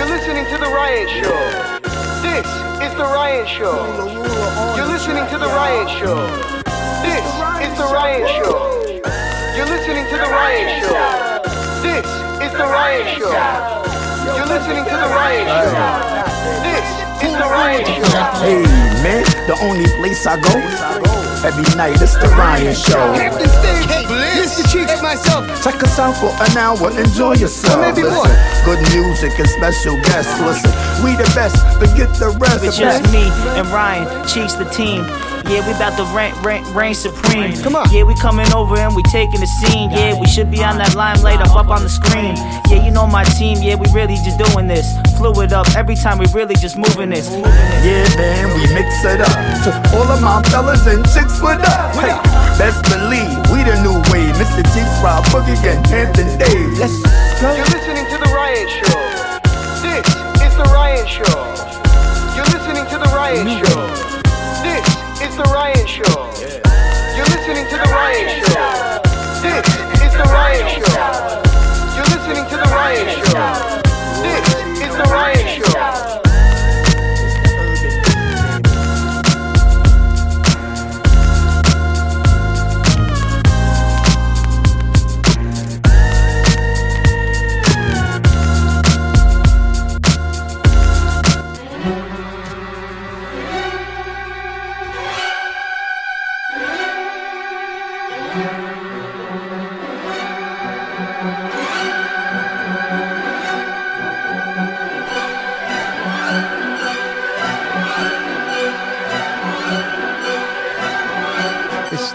You're listening to The Ryan Show. This is The Ryan Show. You're listening to The Ryan Show. This is The Ryan Show. You're listening to The Ryan Show. This is The Ryan Show. You're listening to The Ryan Show. This is The Ryan Show. Hey man, the only place I go every night is the Ryan Show. Captain Stage, Mr. Cheeks, myself. Check us out for an hour, enjoy yourself. Or maybe more. Listen, Good music and special guests. Listen, we the best, forget the rest. It's just me and Ryan, Cheeks the team. Yeah, we about to reign, reign, reign supreme. Come on. Yeah, we coming over and we taking the scene. Yeah, we should be on that limelight up up on the screen. Yeah, you know my team. Yeah, we really just doing this. Fluid up every time we really just moving this. Yeah, man, we mix it up. So all of my fellas and chicks with up. Hey, best believe we the new wave. Mr. T, Rob Boogie, and Hampton Dave. Let's go. You're listening to The Ryan Show. This is The Ryan Show. You're listening to The Ryan Show. Is The Ryan Show. You're listening to The Ryan Show. This is The Ryan Show. You're listening to The Ryan Show. This is The Ryan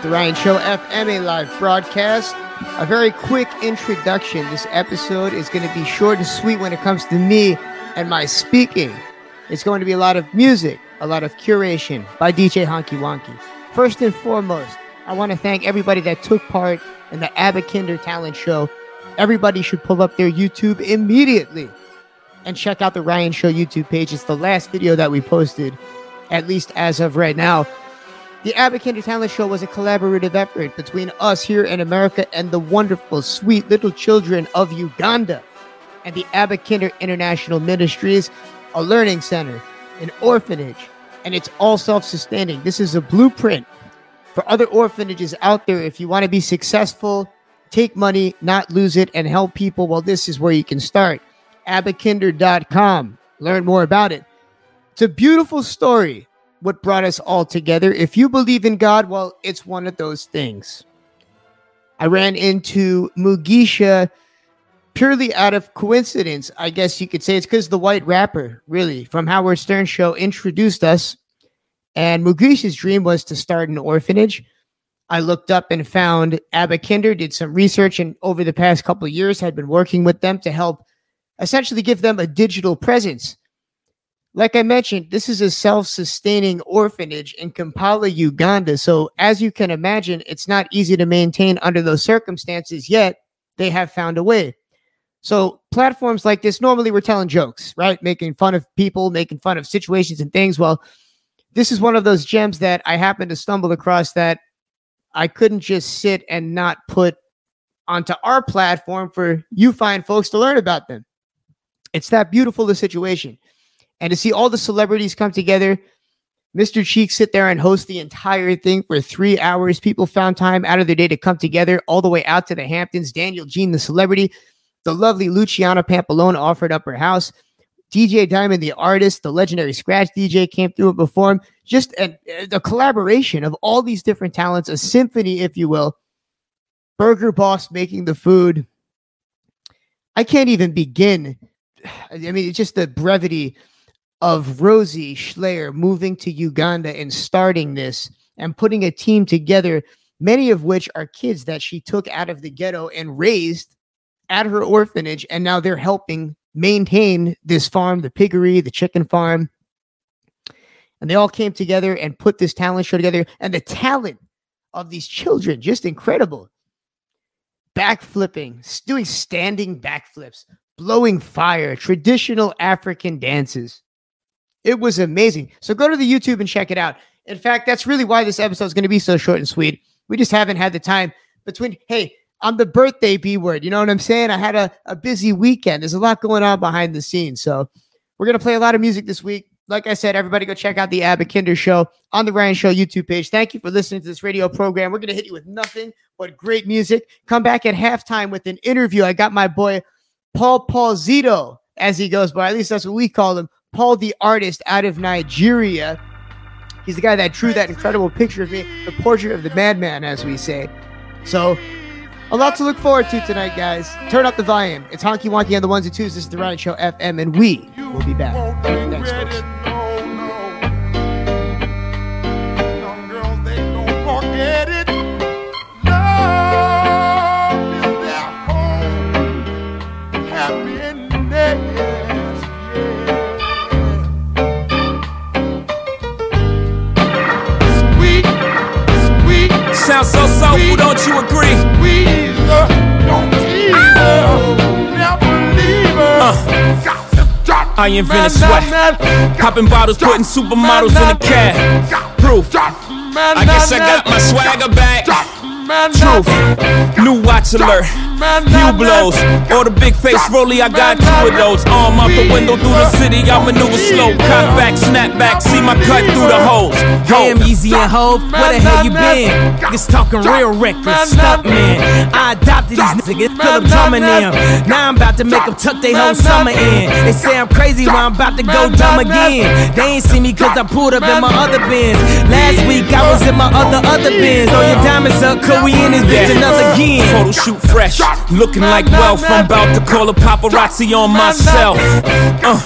the Ryan Show FM, a live broadcast. A very quick introduction. This episode is going to be short and sweet when it comes to me and my speaking. It's going to be a lot of music, a lot of curation by DJ Honky Wonky. First and foremost, I want to thank everybody that took part in the Abba Kinder Talent Show. Everybody should pull up their YouTube immediately and check out the Ryan Show YouTube page. It's the last video that we posted, at least as of right now. The Abba Kinder Talent Show was a collaborative effort between us here in America and the wonderful, sweet little children of Uganda and the Abba Kinder International Ministries, a learning center, an orphanage, and it's all self sustaining. This is a blueprint for other orphanages out there. If you want to be successful, take money, not lose it, and help people, well, this is where you can start. abakinder.com. Learn more about it. It's a beautiful story what brought us all together. If you believe in God, well, it's one of those things. I ran into Mugisha purely out of coincidence. I guess you could say it's because the white rapper, really, from Howard Stern show introduced us. And Mugisha's dream was to start an orphanage. I looked up and found Abba Kinder, did some research, and over the past couple years had been working with them to help essentially give them a digital presence. Like I mentioned, this is a self sustaining orphanage in Kampala, Uganda. So, as you can imagine, it's not easy to maintain under those circumstances, yet they have found a way. So, platforms like this normally we're telling jokes, right? Making fun of people, making fun of situations and things. Well, this is one of those gems that I happened to stumble across that I couldn't just sit and not put onto our platform for you fine folks to learn about them. It's that beautiful a situation and to see all the celebrities come together. Mr. Cheek sit there and host the entire thing for three hours. People found time out of their day to come together all the way out to the Hamptons. Daniel Jean, the celebrity, the lovely Luciana Pampalone offered up her house. DJ Diamond, the artist, the legendary scratch DJ came through and performed. Just a, a collaboration of all these different talents, a symphony, if you will. Burger Boss making the food. I can't even begin. I mean, it's just the brevity of Rosie Schleyer moving to Uganda and starting this and putting a team together, many of which are kids that she took out of the ghetto and raised at her orphanage. And now they're helping maintain this farm, the piggery, the chicken farm. And they all came together and put this talent show together. And the talent of these children, just incredible. Backflipping, doing standing backflips, blowing fire, traditional African dances. It was amazing. So go to the YouTube and check it out. In fact, that's really why this episode is going to be so short and sweet. We just haven't had the time between, hey, I'm the birthday B word. You know what I'm saying? I had a, a busy weekend. There's a lot going on behind the scenes. So we're going to play a lot of music this week. Like I said, everybody go check out the Abba Kinder Show on the Ryan Show YouTube page. Thank you for listening to this radio program. We're going to hit you with nothing but great music. Come back at halftime with an interview. I got my boy Paul Paulzito, as he goes by. At least that's what we call him. Paul the artist out of Nigeria. He's the guy that drew that incredible picture of me, the portrait of the madman, as we say. So, a lot to look forward to tonight, guys. Turn up the volume. It's Honky Wonky on the ones and twos. This is the Ryan Show FM, and we will be back. Thanks, folks. Soulful, don't you agree? squeezer, don't tease her, never leave her. Uh. I invented sweat. Popping bottles, putting supermodels in a cab. Proof. I guess I got my swagger back. Truth. New watch alert. Few blows. Or the big face rolly, I got two of those. Arm out the window through the city, I maneuver slow. Cock back, snap back, see my cut through the holes. Damn, Yeezy and Hov, where the hell you been? Niggas talking real reckless, stunt man. I adopted these niggas, Philip Drummond them. Now I'm about to make them tuck their whole summer in. They say I'm crazy, well I'm about to go dumb again. They ain't see me cause I pulled up in my other bins. Last week I was in my other other bins. All your diamonds up, cause we in this bitch another again. Photo shoot fresh, looking like wealth. I'm about to call a paparazzi on myself. Uh,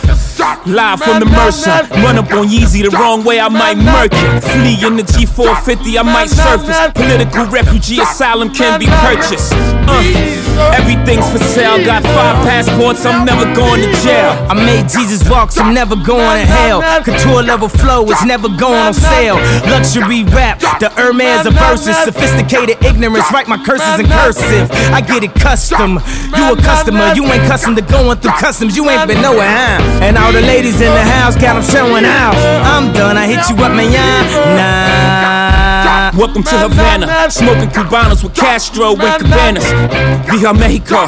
live from the Mercer, run up on Yeezy the wrong way, I might murk it. Flee in the G450, I might surface. Political refugee asylum can be purchased. Uh, everything's for sale. Got five passports, I'm never going to jail. I made Jesus walk, I'm never going to hell. Couture level flow is never going on sale. Luxury rap, the Hermes of verses. Sophisticated ignorance, write my curses in cursive. I get it custom. You a customer, you ain't custom to going through customs. You ain't been nowhere, huh? And all the ladies in the house got them showing out. I'm done, I hit you up, man. Nah. Welcome to Havana, smoking Cubanos with Castro and Cabanas. Via Mexico,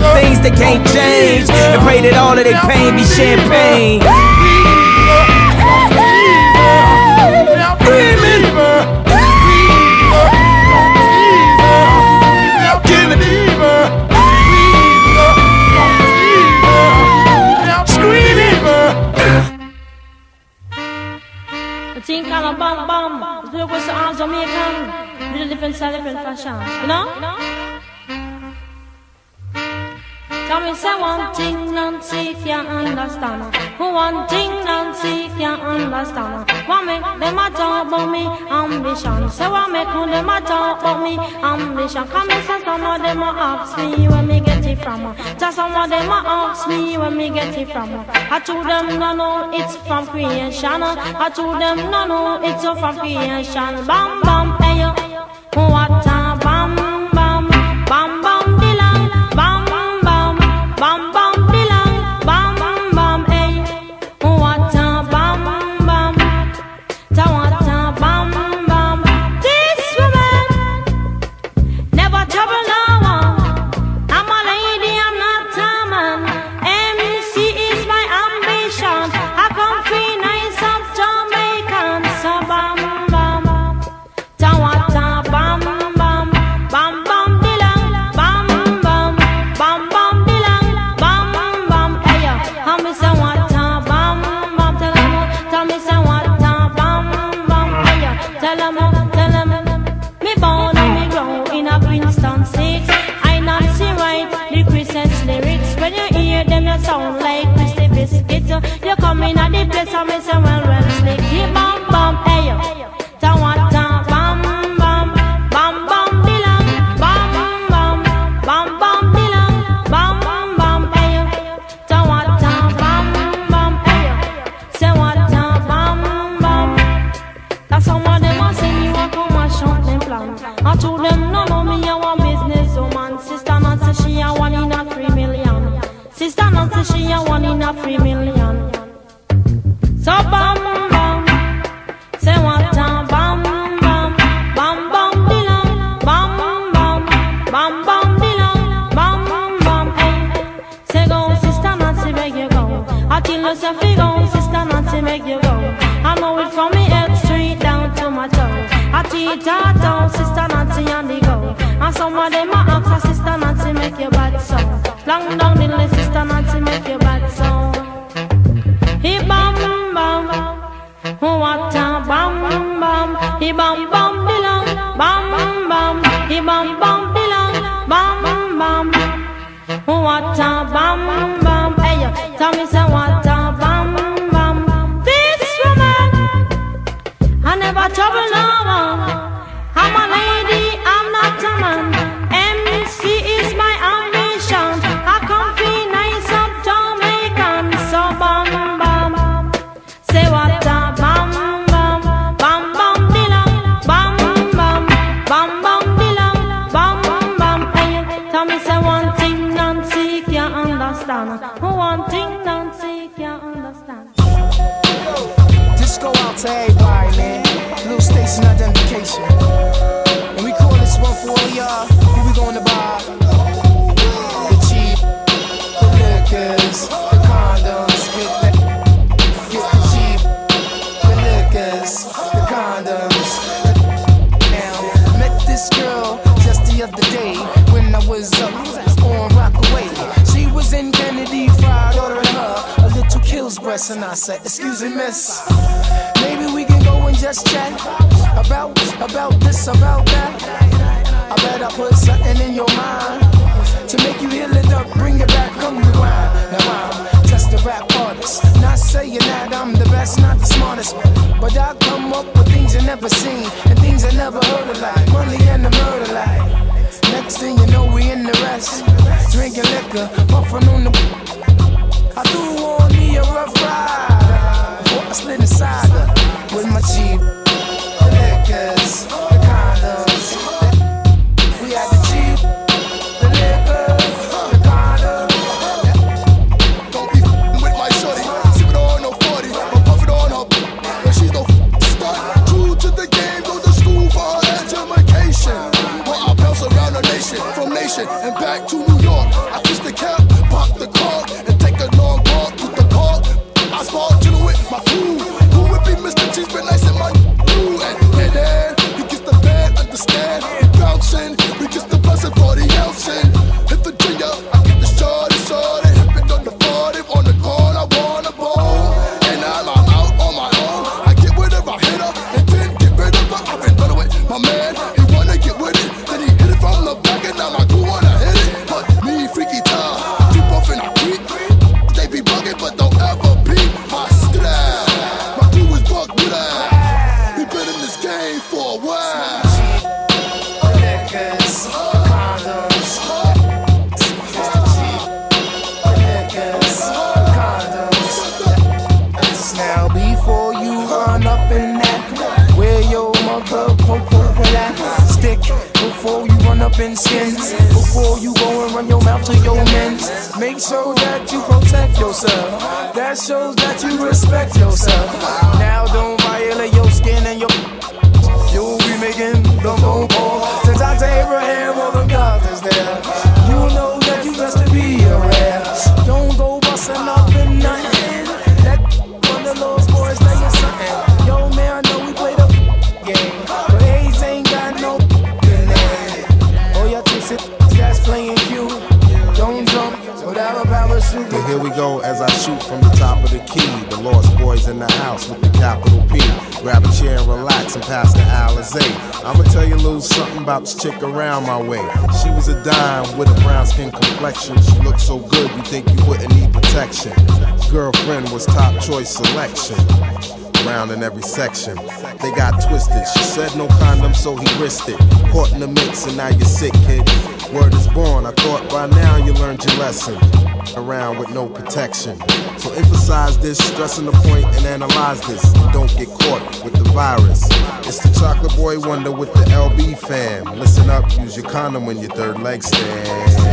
the things they can't change. And pray that all of their pain be champagne. The thing kind of bam bam. The was all Jamaican. With a different style, different fashion. You know? Come and say one thing Nancy can't understand. One thing Nancy can't understand. What make them a talk about me ambition? Say what make them a talk about me ambition? Come and say some of them a ask me where me get it from. Just some of them a ask me where me get it from. I told them no no it's from creation. I told them no no it's from creation. Bam bam hey yo, what a Somewhere well, they keep on bump, hey yo. section. They got twisted. She said no condom, so he risked it. Caught in the mix, and now you're sick, kid. Word is born. I thought by now you learned your lesson. Around with no protection. So emphasize this, stressing the point, and analyze this. Don't get caught with the virus. It's the Chocolate Boy Wonder with the LB fam. Listen up, use your condom when your third leg stands.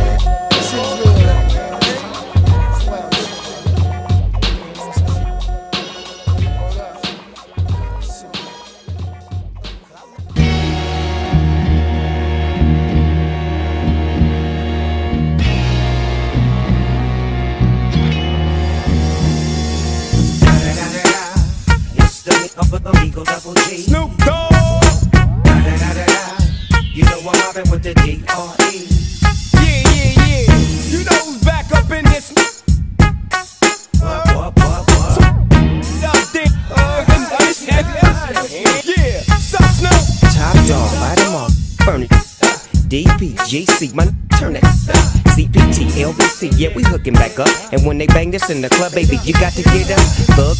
In the club, baby, you got to get up.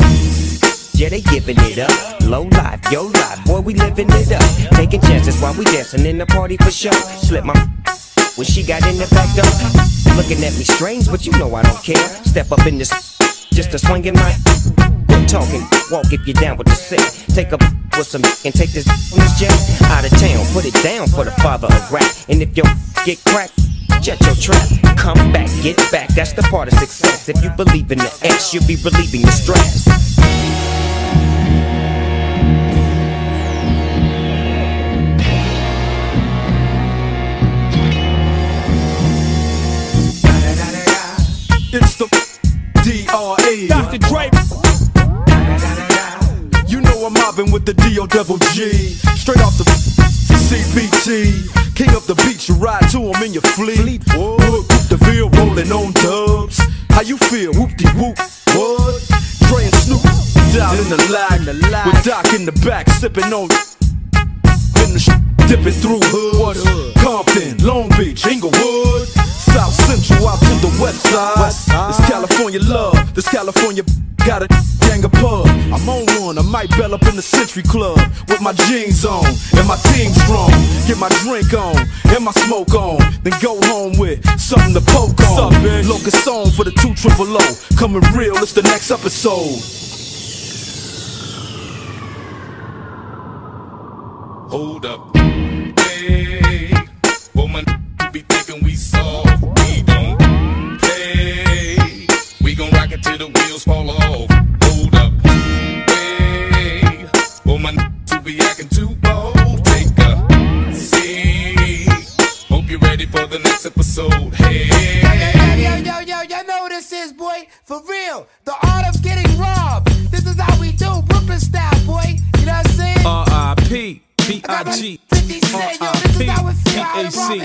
Yeah, they giving it up. Low life, yo life, boy, we living it up. Taking chances while we dancing in the party for sure. Slip my when she got in the back door. Looking at me strange, but you know I don't care. Step up in this, just a swinging my. Talking, walk if you're down with the sick. Take a with some and take this on this jet out of town. Put it down for the father of rap. And if your get cracked, jet your trap. Come back, get back. That's the part of success. If you believe in the X, you'll be relieving the stress. It's the D.R.E. Dr. Dre. You know I'm mobbing with the D.O. double G. Straight off the CBT. King up the beach, you ride to him in your fleet. Wood, whoop the Ville rolling on dubs. How you feel? Whoop de whoop. What? Dre and Snoop down in the lag. With Doc in the back, sipping on. In the sh- dipping through hoods. Compton, Long Beach, Inglewood. South Central out to the west side. It's California love. This California got a gang of pub. I'm on one. I might bell up in the Century Club with my jeans on and my team strong. Get my drink on and my smoke on. Then go home with something to poke on. Locust song for the two triple O. Coming real. It's the next episode. Hold up. Hey, woman, be thinking we soft. We don't play. We gon' rock it till the wheels fall off. Hold up. Hey, woman, to be acting too bold. Take a seat. Hope you're ready for the next episode. Hey. Yo, yo, yo, yo, know what this is, boy. For real. The art of getting robbed. This is how we do Brooklyn style, boy. You know what I'm saying? R.I.P. B.I.G. R.I.P. B.A.C.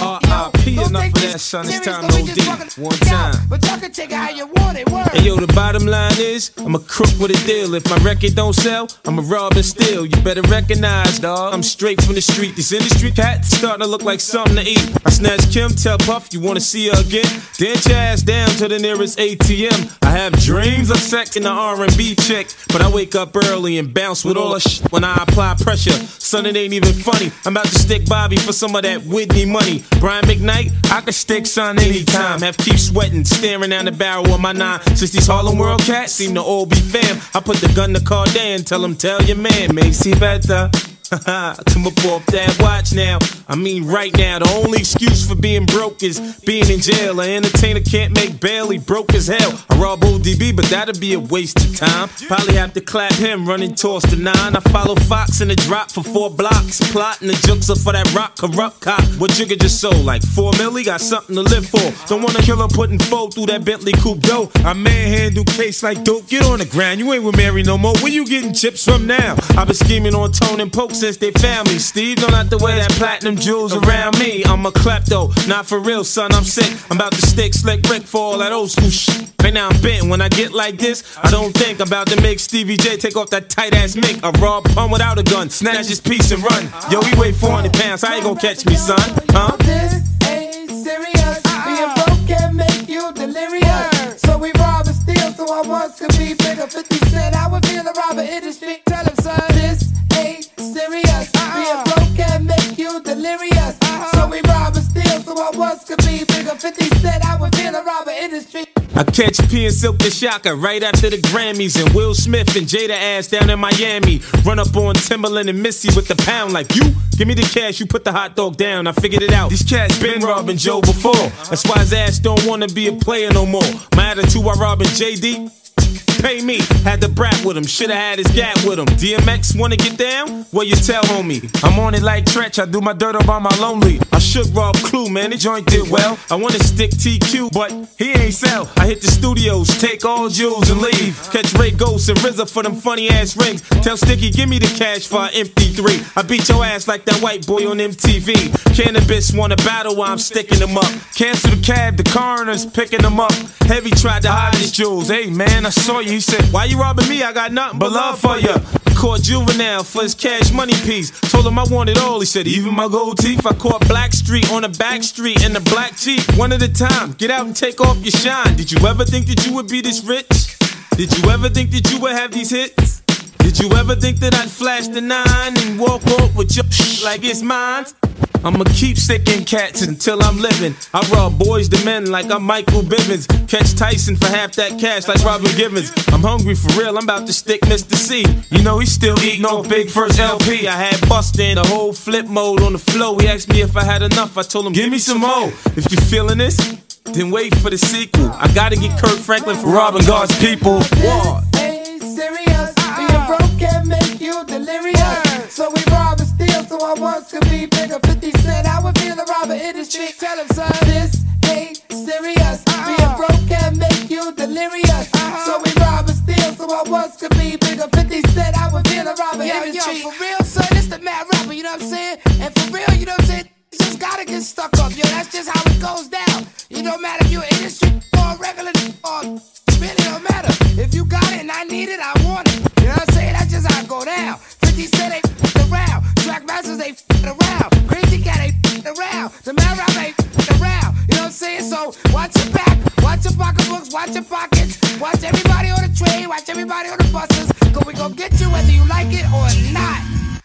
R.I.P. Enough of that, son. It's time to OD. One time. But y'all can take it how you want it. Hey yo, the bottom line is, I'm a crook with a deal. If my record don't sell, I'm a rob and steal. You better recognize, dawg. I'm straight from the street. These industry cats starting to look like something to eat. I snatch Kim, tell Puff, you wanna see her again? Dance your ass down to the nearest ATM. I have dreams of second the R&B check, but I wake up early and bounce with all the shit when I apply pressure. Son, it ain't even funny. I'm about to stick Bobby for some of that Whitney money. Brian McKnight, I can stick son anytime. Have keep sweating, staring down the barrel of my nine. Since these Harlem World cats seem to all be fam, I put the gun to Cardan, tell him tell your man, makes he better. Come up off that watch now. I mean, right now, the only excuse for being broke is being in jail. An entertainer can't make bail, he broke as hell. I rob ODB, but that'd be a waste of time. Probably have to clap him running towards the nine. I follow Fox in the drop for four blocks. Plotting the jokes up for that rock corrupt cop. What Jigga just sold? Like four milli? Got something to live for. Don't wanna kill him putting foe through that Bentley coupe dough. I manhandle case like dope. Get on the ground. You ain't with Mary no more. Where you getting chips from now? I've been scheming on Tone and Poke since they found me. Steve don't have to wear that platinum jewels around me. I'm a klepto, not for real, son. I'm sick. I'm about to stick slick Rick for all that old school shit. Right now I'm bent. When I get like this, I don't think I'm about to make Stevie J take off that tight ass mink. A raw pun without a gun. Snatch his piece and run. Yo, he weigh 400 pounds. How you gonna catch me, son? Huh? This ain't serious. Being broke can make you delirious. So we rob and steal, so I once could be bigger. 50 cent, I would feel the robber industry. Delirious. Uh-huh. So we rob and steal, so I once could be bigger. 50 cent, I would feel the robber industry. I catch P and Silkk the Shocker right after the Grammys and Will Smith and Jada ass down in Miami. Run up on Timbaland and Missy with the pound like you. Give me the cash, you put the hot dog down. I figured it out. These cats been robbing Joe before. That's why his ass don't wanna be a player no more. My attitude while robbing JD. Pay me. Had the brat with him, shoulda had his gat with him. DMX wanna get down? Well, you tell homie. I'm on it like Treach, I do my dirt up on my lonely. I shook Rob Clue, man, the joint did well. I wanna stick TQ, but he ain't sell. I hit the studios, take all jewels and leave. Catch Ray Ghost and RZA for them funny ass rings. Tell Sticky, give me the cash for an MP3. I beat your ass like that white boy on MTV. Canibus wanna battle while I'm sticking them up. Cancel the cab, the coroner's picking them up. Heavy tried to hide his jewels. Hey man, I saw you. He said, Why you robbing me? I got nothing but love for you. Caught juvenile for his cash money piece. Told him I wanted all. He said, Even my gold teeth. I caught Blackstreet on the back street in the black Jeep. One at a time. Get out and take off your shine. Did you ever think that you would be this rich? Did you ever think that you would have these hits? Did you ever think that I'd flash the nine and walk off with your like it's mine? I'ma keep sticking cats until I'm living. I rob Boyz II Men like I'm Michael Bivins. Catch Tyson for half that cash like Robin Givens. I'm hungry for real, I'm about to stick Mr. C. You know he's still eating off Big First LP. I had bustin' a whole flip mode on the flow. He asked me if I had enough. I told him, give me some more. If you feeling this, then wait for the sequel. I gotta get Kirk Franklin for robbing God's people. What? Serious. Being broke can make you delirious. So our wants could be bigger. 50 cent, I would feel the robber industry. Tell him, son, this ain't serious. Uh-huh. Being broke can make you delirious. Uh-huh. So we rob and steal, so our wants could be bigger. 50 cent, I would feel the robber Yo, yo, industry. for real, son, it's the mad rapper, you know what I'm saying? And for real, you know what I'm saying? You just gotta get stuck up, yo. That's just how it goes down. You don't matter if you're industry or regular or really don't matter. If you got it and I need it, I want it. You know what I'm saying? That's just how it go down. 50 Cent ain't f***ing around. Trackmasters ain't f***ing around. Crazy cat ain't f***ing around. The man rap ain't f***ing around. You know what I'm saying? So watch your back, watch your pocketbooks, watch your pockets. Watch everybody on the train, watch everybody on the buses. Cause we gon' get you whether you like it or not.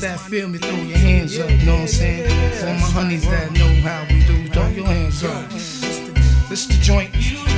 That feel me, throw your hands up. You know what I'm saying? For my honeys that know how we do, throw your hands up. This is the joint.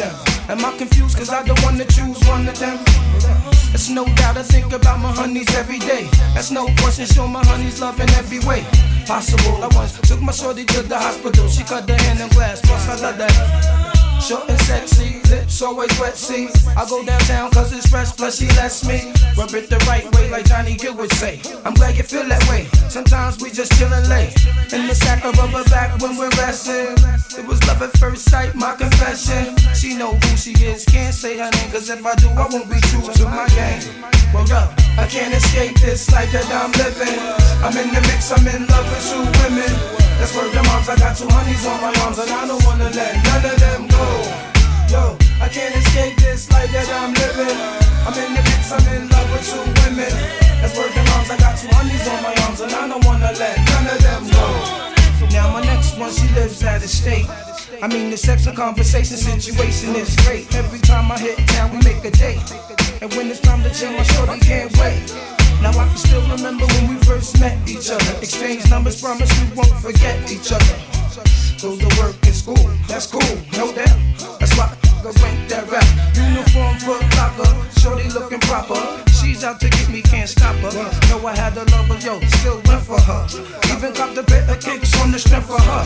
Them. Am I confused? Cause I don't wanna choose one of them. It's no doubt I think about my honeys every day. That's no question. Show my honeys love in every way possible. I once took my shorty to the hospital. She cut the hand in glass. Plus I love that. Short and sexy, lips always wet, see I go downtown cause it's fresh, plus she lets me Rub it the right way like Johnny Gill would say. I'm glad you feel that way, sometimes we just chillin' late. In the sack of rubber back when we're resting. It was love at first sight, my confession. She know who she is, can't say her name Cause if I do, I won't be true to my game. Well up, I can't escape this life that I'm living. I'm in the mix, I'm in love with two women That's where the moms, I got two honeys on my arms And I don't wanna let none of them go Yo, I can't escape this life that I'm living. I'm in the mix, I'm in love with two women. That's where the moms, I got two honeys on my arms, and I don't wanna let none of them go. Now my next one, she lives out of state. I mean, the sex and conversation situation is great. Every time I hit town, we make a date. And when it's time to chill, my shorty can't wait. Now I can still remember when we first met each other. Exchange numbers, promise we won't forget each other. Go to work in school, that's cool, no doubt. That's why I went that rap. Uniform foot locker, shorty looking proper. She's out to get me, can't stop her. Know I had to love her, yo, still went for her. Even got the of kicks on the strength for her.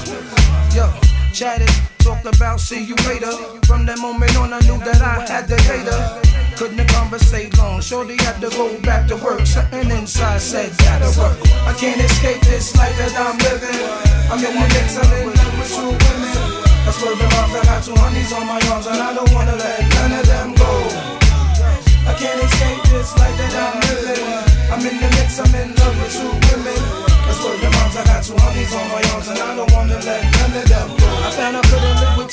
Yo, chatted, talked about see you later. From that moment on, I knew that I had the her. Couldn't conversate long, shorty had to go back to work. Something inside said, gotta work. I can't escape this life that I'm living. I'm in the mix, I'm in love with two women. That's where the moms, I got two honeys on my arms, and I don't wanna let none of them go. I can't escape this life that I'm living. I'm in the mix, I'm in love with two women. That's where the moms, I got two honeys on my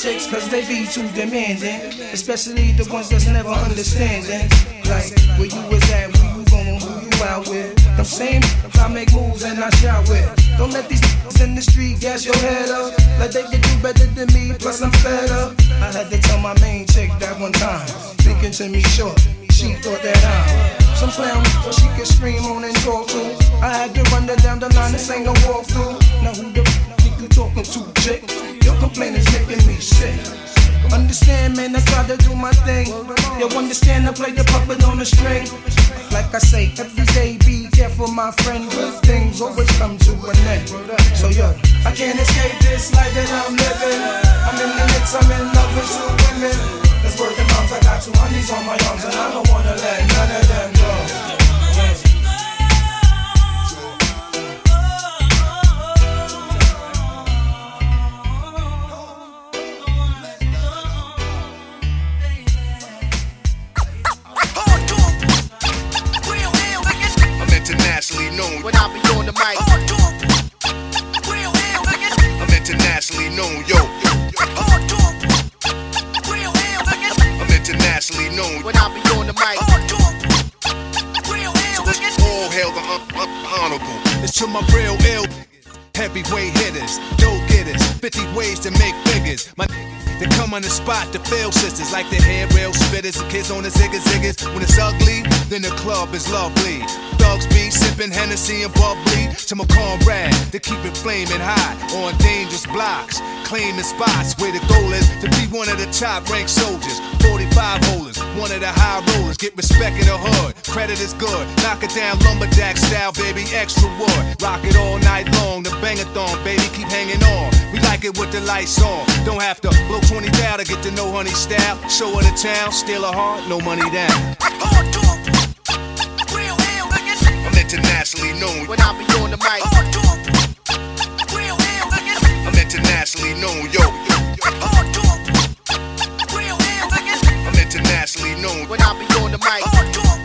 cause they be too demanding. Especially the ones that's never understanding. Like, where you was at, where you going, who you out with. Them same I make moves and I shout with. Don't let these in the street gas your head up. Like they can do better than me, plus I'm fed up. I had to tell my main chick that one time. Thinking to me short, she thought that I'm some clown, she could scream on and talk to. I had to run her down the line, this ain't no walkthrough. Now who the you talking to, chick? Your complaint is making me sick. Understand, man, I try to do my thing. You understand, I play the puppet on the string. Like I say, every day be careful, my friend. Good things always come to an end. So yo, I can't escape this life that I'm living. I'm in the mix, I'm in love with two women. That's working moms, I got two honeys on my arms, and I don't wanna let none of them go. Known. When I be on the mic. I'm internationally known, yo. I'm internationally known. When I be on the mic. All hail the un- un- honorable. It's to my real ill. Heavyweight hitters, dope getters, 50 ways to make figures. My they come on the spot to fail sisters like the hair rail spitters, the kids on the ziggas ziggas. When it's ugly, then the club is lovely. Thugs be sipping Hennessy and bubbly. To my comrade, to keep it flaming hot on dangerous blocks, claiming spots where the goal is to be one of the top ranked soldiers. 45 holders, one of the high rollers. Get respect in the hood, credit is good. Knock it down lumberjack style, baby, extra wood. Rock it all night long, the bangathon, baby, keep hanging on. We like it with the lights on. Don't have to blow 20 down to get to know honey style. Show her the town, steal a heart, no money down. I'm internationally known. When I be on the mic. I'm internationally known, yo internationally known. When I be on the mic. Hardcore.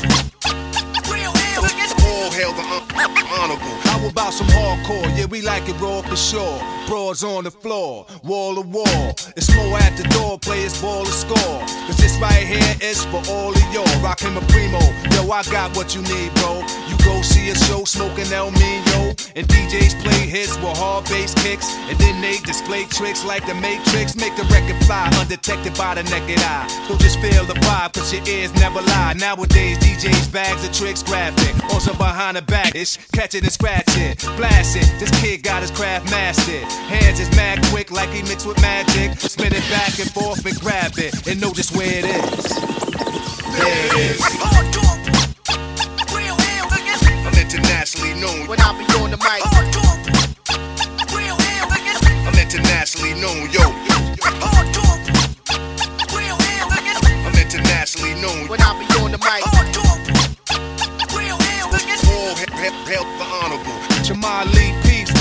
Hell. All hail the un- honorable. How about some hardcore? Yeah, we like it raw for sure. Broads on the floor, wall to wall. It's more at the door, players ball to score. Cause this right here is for all of y'all. Rockin' a primo, yo, I got what you need, bro. You go see a show smoking El Mino, and DJs play hits with hard bass kicks, and then they display tricks like the Matrix. Make the record fly undetected by the naked eye. So just feel the vibe, cause your ears never lie. Nowadays, DJs bags of tricks graphic. also behind the back ish, catch it and scratch it. Blast it, this kid got his craft mastered. Hands is mad quick, like he mixed with magic. Spin it back and forth and grab it, and know just where it is. There it is. I'm internationally known when I be on the mic. I'm internationally known, yo. I'm internationally known when I be on the mic. Help the honorable. Jamal Lee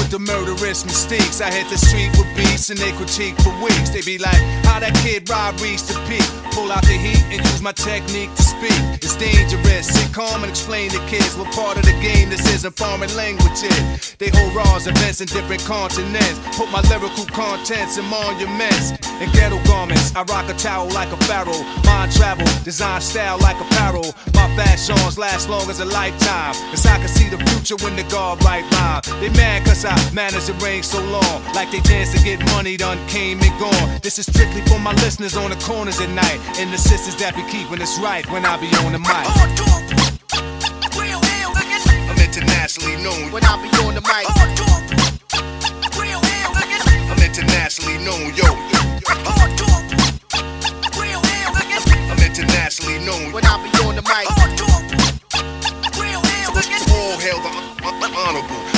the murderous mistakes. I hit the street with beats and they critique for weeks. They be like, how that kid Rob reached the peak. Pull out the heat and use my technique to speak. It's dangerous. Sit calm and explain to kids what part of the game this isn't foreign languages. They hold raws events in different continents. Put my lyrical contents in monuments and ghetto garments. I rock a towel like a pharaoh. Mind travel, design style like apparel. My fashions last long as a lifetime. Cause I can see the future when the guard right rhyme. They mad cause I managed to reign so long. Like they chance to get money done came and gone. This is strictly for my listeners on the corners at night. And the sisters that be keeping us right when I be on the mic. I'm internationally known when I be on the mic. I'm internationally known, yo. I'm internationally known when I be on the mic. All hail the honorable.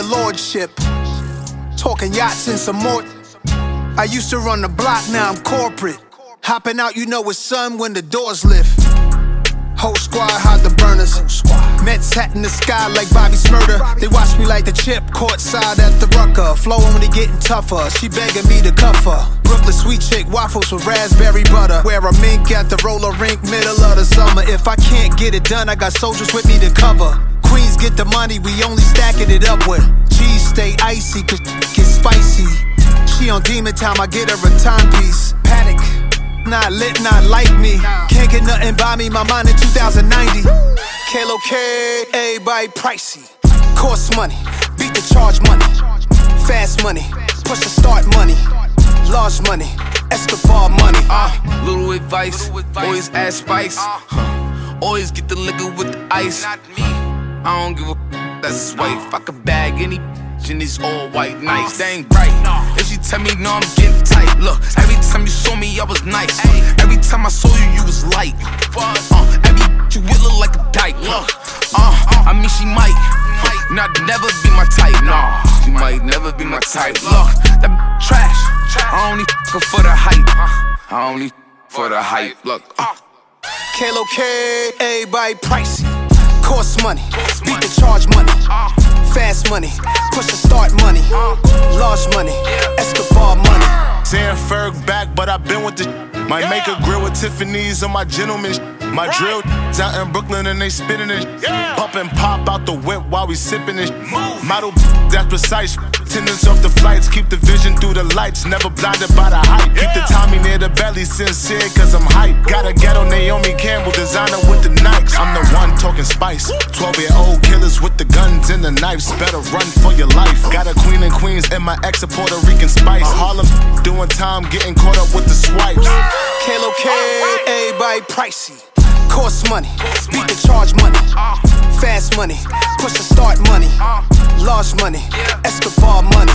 Your lordship. Talking yachts and some more. I used to run the block, now I'm corporate. Hopping out, you know it's sun when the doors lift. Whole squad hide the burners. Mets hat in the sky like Bobby Shmurda. They watch me like the chip, courtside at the rucker. Flow only getting tougher. She begging me to cuff her. Brooklyn sweet chick waffles with raspberry butter. Wear a mink at the roller rink, middle of the summer. If I can't get it done, I got soldiers with me to cover. Queens get the money, we only stacking it up with. Cheese stay icy, cause get spicy. She on demon time, I get her a timepiece. Panic. Not lit, not like me. Can't get nothing by me, my mind in 2090. Kalo K, everybody pricey. Cost money, beat the charge money. Fast money, push the start money. Large money, Escobar money. Uh, little advice, always add spice. Huh. Always get the liquor with the ice. I don't give a f- that's his wife. I could bag any in these all white nights. They ain't right. If she tell me no, I'm getting tight. Look, every time you saw me, I was nice. Every time I saw you, you was light. Uh, every you will look like a dyke. Look, uh, I mean she might, not never be my type. Nah, she might never be my type. Look, that trash. I only f for the hype. I only f for the hype. Look, uh. Kalo K, everybody pricey. Cost money, beat the charge money. Ah. Fast money, push the start money. Ah. Large money, Escobar money. Ah. Saying Ferg back, but I've been with the Might make a grill with Tiffany's on my gentleman My drill out in Brooklyn and they spinning it Pump and pop out the whip while we sipping it Model that's precise. Attendance off the flights Keep the vision through the lights. Never blinded by the hype. Keep the Tommy near the belly Sincere cause I'm hype. Got a ghetto Naomi Campbell Designer with the Nikes. I'm the one talking spice. 12 year old killers with the guns and the knives. Better run for your life. Got a queen and queens and my ex a Puerto Rican spice. Harlem doing time getting caught up with the swipes. Kalo K, everybody pricey. Cost money, beat the charge money. Fast money, push the start money. Large money, Escobar money.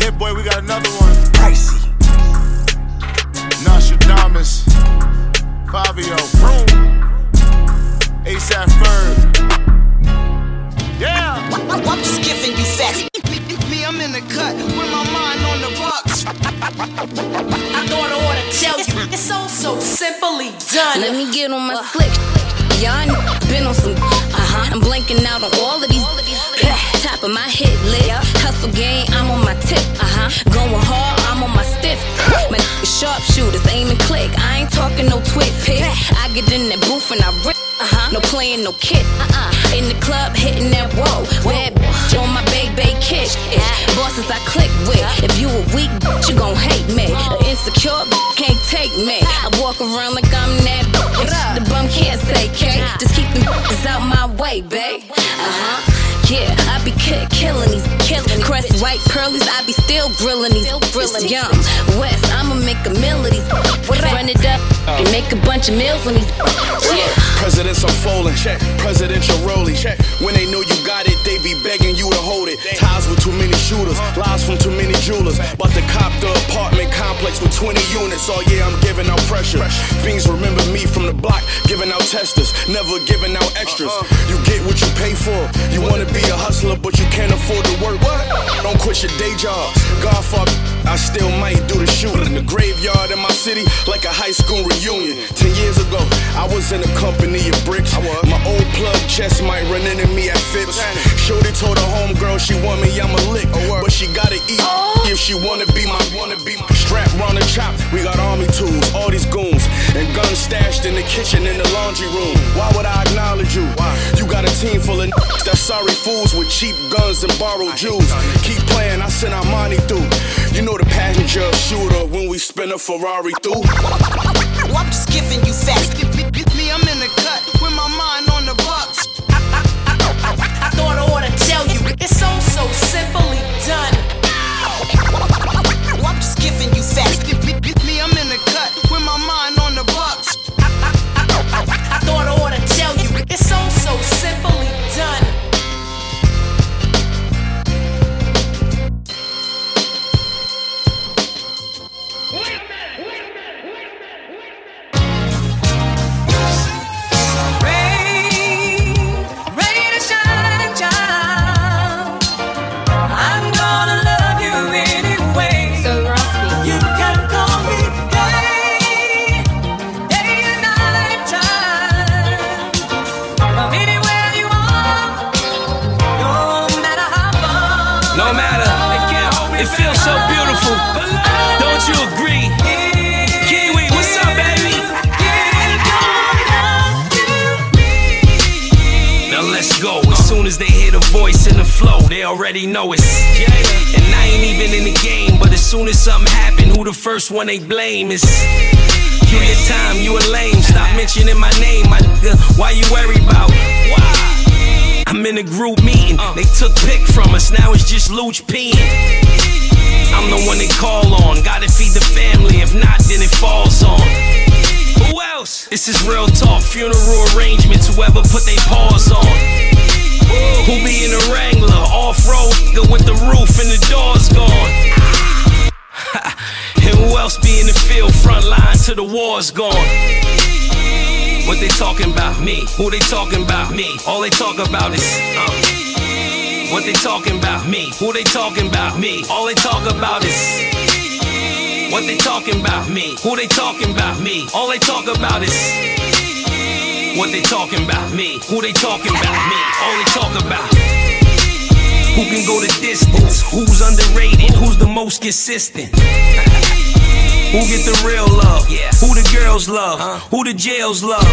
Yeah, boy, we got another one. Pricey. Nostradamus, Fabio, ASAP Ferg. Yeah. I'm just giving you facts. Me, me, I'm in the cut with my mind on the bucks. I thought I ought to tell you, it's all so simply done. Let me get on my slick. Y'all been on some. Uh huh. I'm blanking out on all of these. Of my hit list. Hustle game, I'm on my tip. Uh huh. Going hard, I'm on my stiff. My sharpshooters, aim and click. I ain't talking no twit pick. I get in that booth and I rip. Uh-huh. No playing, no kit. Uh-uh. In the club, hitting that whoa. Bad bitch on my big bay kid. Bosses I click with. If you a weak bitch, you gon' hate me. An insecure bitch can't take me. I walk around like I'm that bitch. The bum can't say K. Just keep them bitches out my way, babe. Uh-huh. Yeah, I be ki- killing these, killing Crest white curlies, I be still grilling these, grilling young West. I'ma make a meal of these, run it up and oh. make a bunch of meals on these. Yeah. Presidents unfolding, check. Presidential rolling, check. When they know you got it, they be begging you to hold it. Ties with too many shooters, lies from too many jewelers. But the cop the apartment complex with 20 units. Oh yeah, I'm giving out pressure. Fiends remember me from the block, giving out testers, never giving out extras. You get what you pay for. You wanna be a hustler, but you can't afford to work. Don't your day job. God fuck, I still might do the shooting. The graveyard in my city, like a high school reunion. Ten years ago, I was in a company of bricks. My old plug chest might run into me at Phipps. Shorty told her homegirl she want me, I'ma lick. But she gotta eat oh. if she wanna be my, wanna be my strap round the chop. We got army tools, all these goons, and guns stashed in the kitchen in the laundry room. Why would I acknowledge you? You got a team full of that's sorry fools with cheap guns and borrowed jewels. Keep playing, I send our money through. You know the passenger shooter when we spin a Ferrari through. I'm just giving you facts. Me, I'm in the cut with my mind on the bucks. I, I, I, I, I thought I ought to tell you, it's so so simply done. I'm just giving you facts. Me, I'm in the cut with my mind already know it's And I ain't even in the game, but as soon as something happen, who the first one they blame is You your time, you a lame. Stop mentioning my name, my nigga. Why you worry about? Why? I'm in a group meeting. Uh. They took pick from us, now it's just Luch peeing. I'm the one they call on. Gotta feed the family, if not, then it falls on. Who else? This is real talk, funeral arrangements, whoever put their paws on. Who be in a Wrangler, off road, with the roof and the doors gone. and who else be in the field, front line till the war's gone. What they talking about? Me. Who they talking about? Me. All they talk about is uh. What they talking about? Me. Who they talking about? Me. All they talk about is What they talking about? Me. Who they talking about? Me. All they talk about is What they talking about? Me. Who they talking about? Me. All they talk about Who can go the distance? Who's underrated? Who's the most consistent? Who get the real love? Who the girls love? Uh-huh. Who the jails love?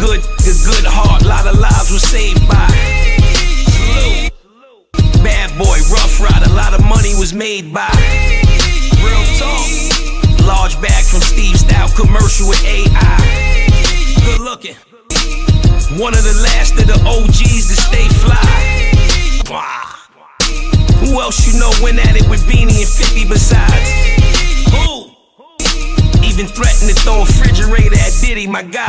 Good, good, good heart, lot of lives were saved by. Bad boy, rough ride, a lot of money was made by. Real talk. Large bag from Steve Style commercial with AI. Good looking. One of the last of the OGs to stay fly. Who else you know went at it with Beanie and 50 besides? Who? Even threatened to throw a refrigerator at Diddy, my guy.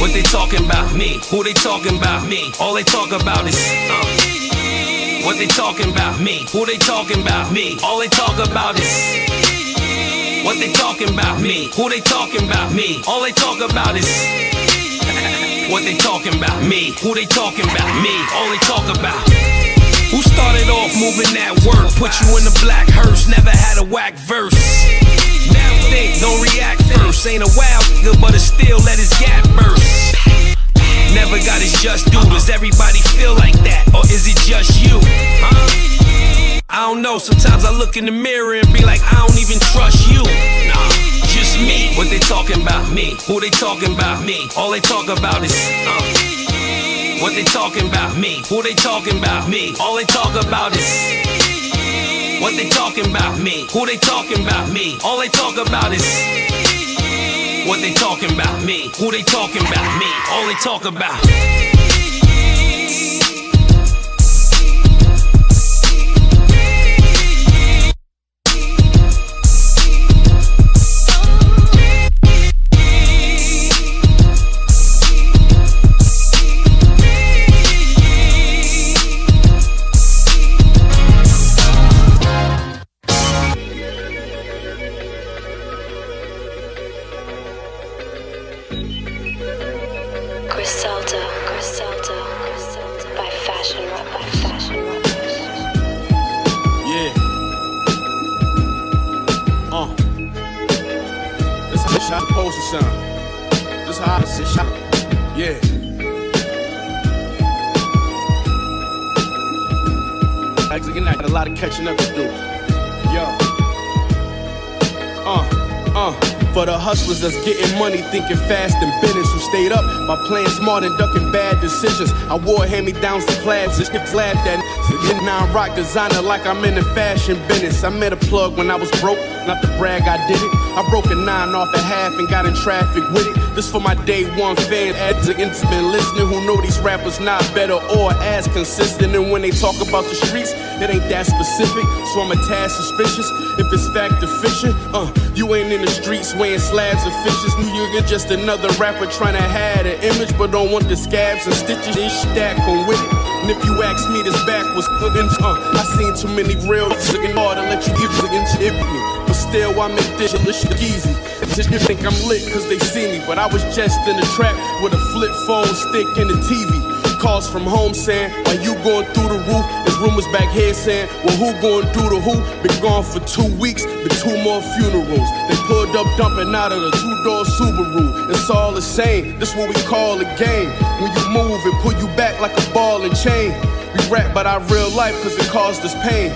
What they talking about? Me. Who they talking about? Me. All they talk about is uh. What they talking about? Me. Who they talking about? Me. All they talk about is What they talking about? Me. Who they talking about? Me. All they talk about is What they talking about? Me. Who they talking about? Me. All they talk about Who started off moving that work? Put you in the black hearse, never had a whack verse. Now think, don't react first. Ain't a wild nigga, but it still let his gap burst. Never got his just due. Does everybody feel like that? Or is it just you? Huh? I don't know. Sometimes I look in the mirror and be like, I don't even trust you. Nah, just me. What they talking about? Me. Who they talking about? Me. All they talk about is, uh, what they talking about? Me. Who they talking about? Me. All they talk about is. What they talking about? Me. Who they talking about? Me. All they talk about is. What they talking about? Me. Who they talking about? Me. All they talk about. Catching up to. Yo. Uh, uh. For the hustlers that's getting money, thinking fast and business, who stayed up by playing smart and ducking bad decisions. I wore hand-me-downs to class, this shit's laughed at. Sitting now rock designer like I'm in the fashion business. I met a plug when I was broke, not to brag, I did it. I broke a nine off a half and got in traffic with it. This for my day one fan, ads against been listening who know these rappers not better or as consistent. And when they talk about the streets, it ain't that specific. So I'm a tad suspicious if it's fact or fiction. Uh, you ain't in the streets weighing slabs of fishes. New York just another rapper trying to hide an image, but don't want the scabs and stitches. This stack on with it. And if you ask me, this back was cooking. Uh, I seen too many real chicken hard to let you chicken shit me. But still, I make this shit, easy. Just you think I'm lit cause they see me. But I was just in the trap with a flip phone stick and a TV. Calls from home saying, While you going through the roof? There's rumors back here saying, Well, who going through the who? Been gone for two weeks, been two more funerals. They pulled up dumping out of the two door Subaru. It's all the same, this what we call a game. When you move, it pull you back like a ball and chain. We rap about our real life cause it caused us pain.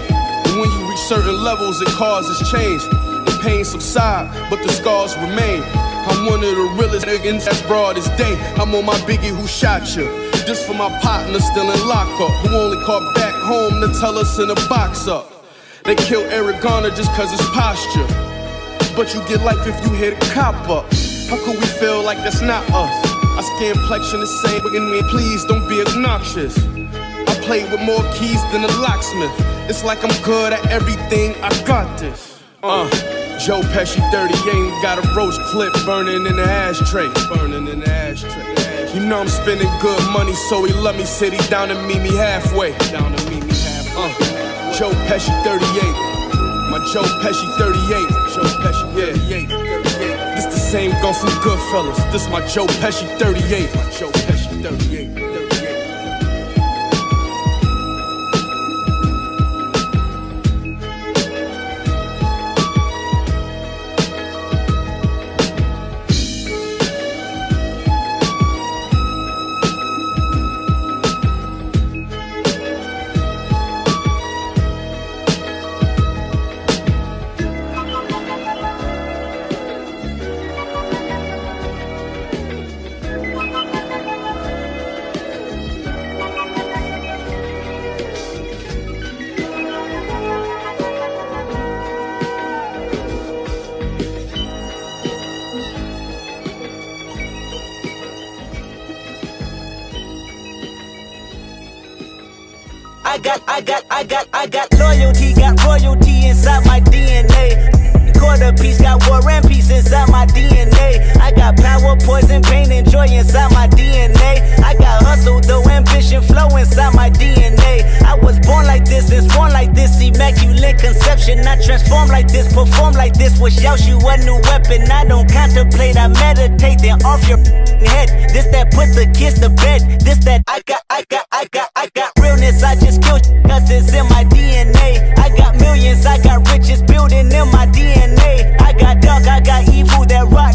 And when you reach certain levels, it causes change. Pain subside, but the scars remain. I'm one of the realest niggas that's broad as day. I'm on my biggie who shot you. This for my partner still in lockup, who only caught back home to tell us in a box up. They killed Eric Garner just cause his posture. But you get life if you hit a cop up. How could we feel like that's not us? Our skin complexion the same, but me, please don't be obnoxious. I play with more keys than a locksmith. It's like I'm good at everything, I got this. Uh, Joe Pesci 38 got a roach clip burning in the ashtray. Burning in the ashtray. You know I'm spending good money, so he let me he down and meet me halfway. Down to meet me halfway. Uh, Joe Pesci 38. My Joe Pesci 38. Joe Pesci 38. This the same gun from Goodfellas. This my Joe Pesci 38. My Joe Pesci 38. I got, I got, loyalty, got royalty inside my DNA. Quarter piece, got war and peace inside my DNA. I got power, poison, pain, and joy inside my DNA. I got hustle, though ambition, flow inside my DNA. I was born like this, and born like this, immaculate conception. I transform like this, perform like this. Was Yeshua a new weapon? I don't contemplate, I meditate, then off your head. This that put the kids to bed. This that I got, I got, I got, I got realness. I just kill cause it's in my DNA. I got millions, I got riches building in my DNA. I got dark, I got evil that rot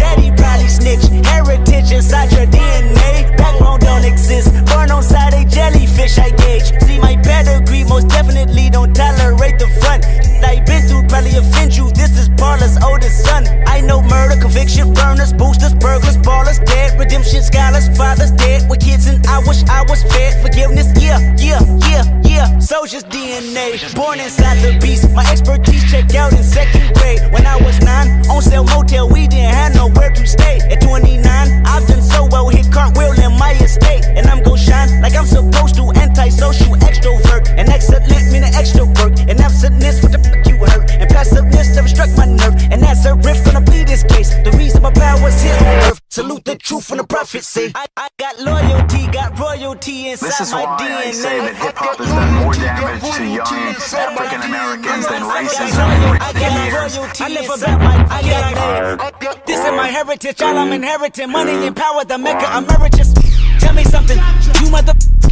Daddy probably snitch, heritage inside your DNA. Backbone don't exist, born on side a jellyfish I gauge. See my pedigree, most definitely don't tolerate the front. I been through probably offend you. This is Paula's oldest son. I know murder, conviction, burners, boosters, burglars, ballers, dead, redemption, scholars, fathers dead with kids, and I wish I was fed forgiveness. Yeah, yeah, yeah, yeah. Soldier's DNA, born inside the beast. My expertise checked out in second grade when I was nine. On sale motel, we didn't have nowhere to stay. At 29, I've done so well, hit cartwheel in my estate, and I'm gon' shine like I'm supposed to. Antisocial extrovert, and excellent meaning extra work, and absentness what the fuck you hurt, and passiveness never struck my nerve, and that's a riff gonna be this case. The reason my power's here on earth. Salute the truth from the prophet say. I, I got loyalty, got royalty inside This is my why DNA. I say that hip hop has done more damage to young African Americans than racism and Indians. I live about my I got This is my heritage, all I'm inheriting. Money and power, the mecca emeritus. Tell me something, you mother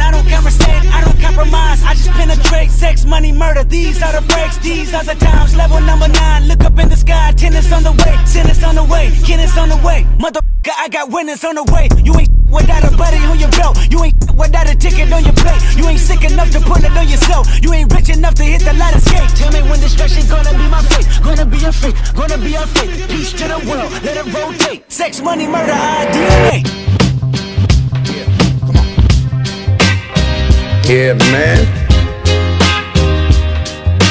I don't I don't compromise, I just penetrate, sex, money, murder, these are the breaks, these are the times, level number nine, look up in the sky, tennis on the way, tennis on the way, tennis on the way, motherfucker, I got winners on the way, you ain't without a buddy on your belt, you ain't without a ticket on your plate, you ain't sick enough to put it on yourself, you ain't rich enough to hit the light ladder skate, tell me when destruction gonna be my fate, gonna be a fate, gonna be a fate, peace to the world, let it rotate, sex, money, murder, our DNA. Yeah, man.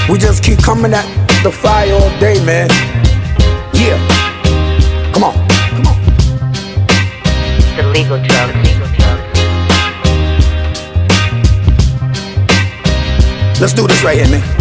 We just keep coming at the fire all day, man. Yeah. Come on. Come on. The legal drug. Let's do this right here, man.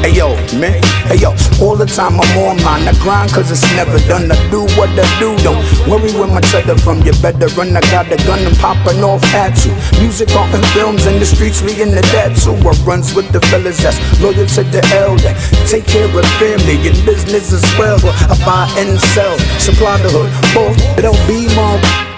Hey, yo, man. Hey, yo, all the time I'm on mine. I grind cause it's never done. I do what I do. Don't worry where my cheddar from. You better run. I got a gun and popping off at you. Music, art, and films in the streets. We in the dead too. I runs with the fellas that's loyal to the elder. Take care of family and business as well. I buy and sell. Supply the hood. Both, it don't be my.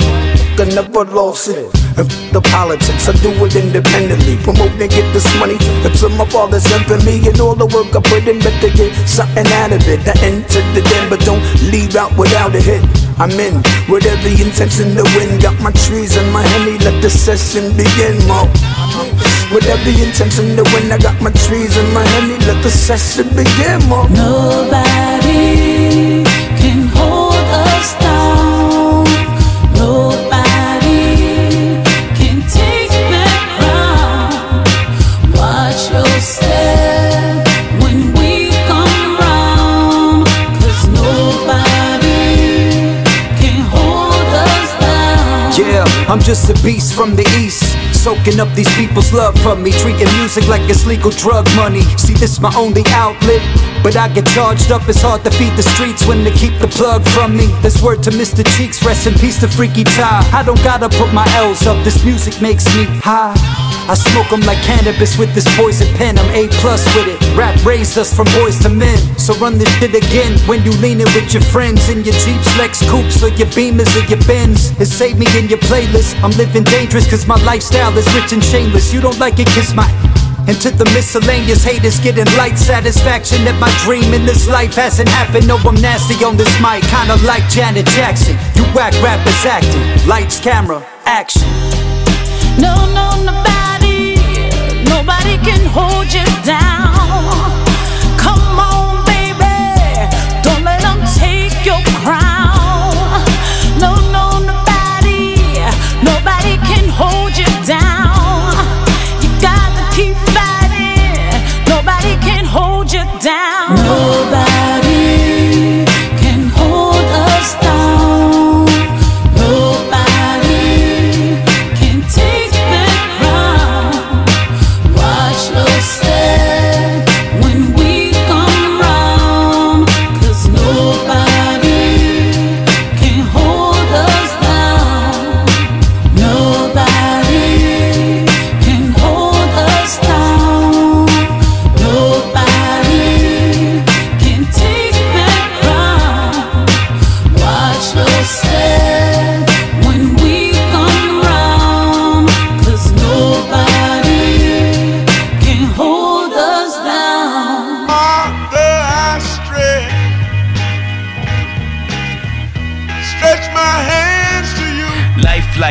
I never lost it. And f- the politics, I do it independently. Promote and get this money. It's my father's infamy and all the work I put in. Better get something out of it. I enter the den, but don't leave out without a hit. I'm in with every intention to win. Got my trees and my honey, let the session begin, mo. With every intention to win, I got my trees and my honey, let the session begin, mo. Nobody I'm just a beast from the east. Soaking up these people's love from me. Treating music like it's legal drug money. See, this my only outlet. But I get charged up, it's hard to feed the streets when they keep the plug from me. This word to Mr. Cheeks, rest in peace to Freaky Tah. I don't gotta put my L's up, this music makes me high. I smoke smoke 'em like cannabis with this poison pen, I'm A plus with it. Rap raised us from boys to men. So run this shit again when you leaning with your friends in your Jeeps, Lex Coupes, or your Beamers, or your Benz. It saved me in your playlist. I'm living dangerous cause my lifestyle is rich and shameless. You don't like it kiss my And to the miscellaneous haters getting light satisfaction that my dream in this life hasn't happened. No, I'm nasty on this mic, kinda like Janet Jackson. You whack rappers acting, lights, camera, action. No, no, nobody, nobody can hold you down.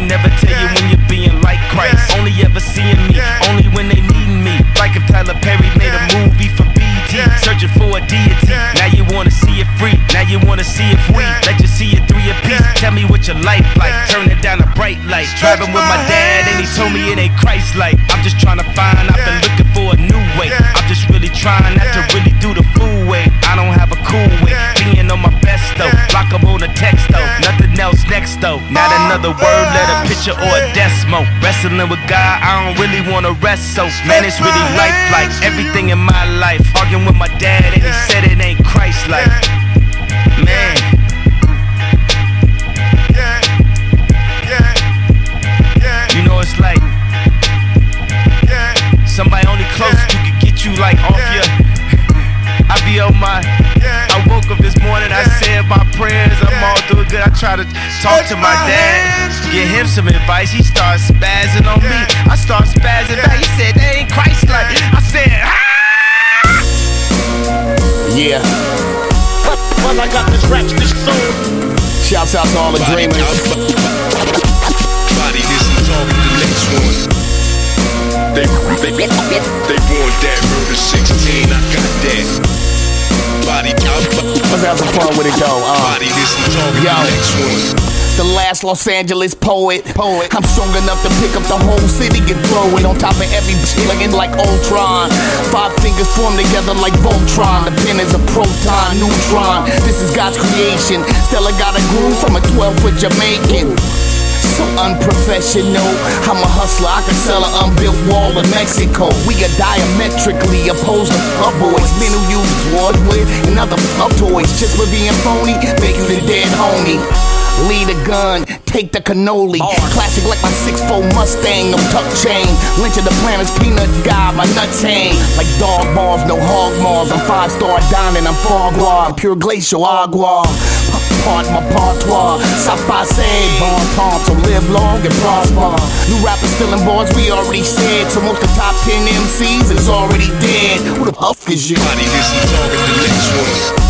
never tell you when you're being like Christ. Only ever seeing me, only when they needing me. Like if Tyler Perry made a movie for BT, searching for a deity. Now you wanna see it free, now you wanna see it free. Let you see it three a piece. Tell me what your life like. Turn it down a bright light. Driving with my dad and he told me it ain't Christ like. I'm just trying to find, I've been looking for a new way. I'm just really trying not to really do the fool way. I don't have a cool way. Being on my best though. Block 'em on a text though. Nothing else next though. Not another word, let a picture or a desmo. Wrestling with God, I don't really wanna rest so. Man, it's really life like everything in my life. Arguing with my dad and he said it ain't Christ like. Like off your. I be on my. I woke up this morning, I said my prayers, I'm all doing good. I try to talk to my dad, give him some advice. He starts spazzing on me. I start spazzing back. He said, they ain't Christ like. I said, ah! Yeah. Well, I got this rap this soul. Shouts out to all the dreamers. Body this and talking the next one. They, they, they born that murder 16, I got that. Body, Let's have some fun with it though. Uh, body this and talking yo. the next one. The last Los Angeles poet. poet. I'm strong enough to pick up the whole city and throw it on top of every looking like Ultron. Five fingers form together like Voltron. The pen is a proton, neutron. This is God's creation. Stella got a groove from a 12 foot Jamaican. Unprofessional. I'm a hustler. I can sell an unbuilt wall in Mexico. We are diametrically opposed to fuck boys. Men who use wars with and other toys. Just for being phony, make you the dead homie. Lead a gun, take the cannoli. Classic like my 6'4 Mustang, no tuck chain. Lynch of the planet's peanut guy, my nuts hang. Like dog balls, no hog maws. I'm five star dining, I'm Farquhar. Pure glacial agua. Part my partois, sapase, bon temps, so live long and prosper. New rappers stealing bars, we already said. So most of the top 10 MCs is already dead. Who the fuck is you? Body this and talking the next one.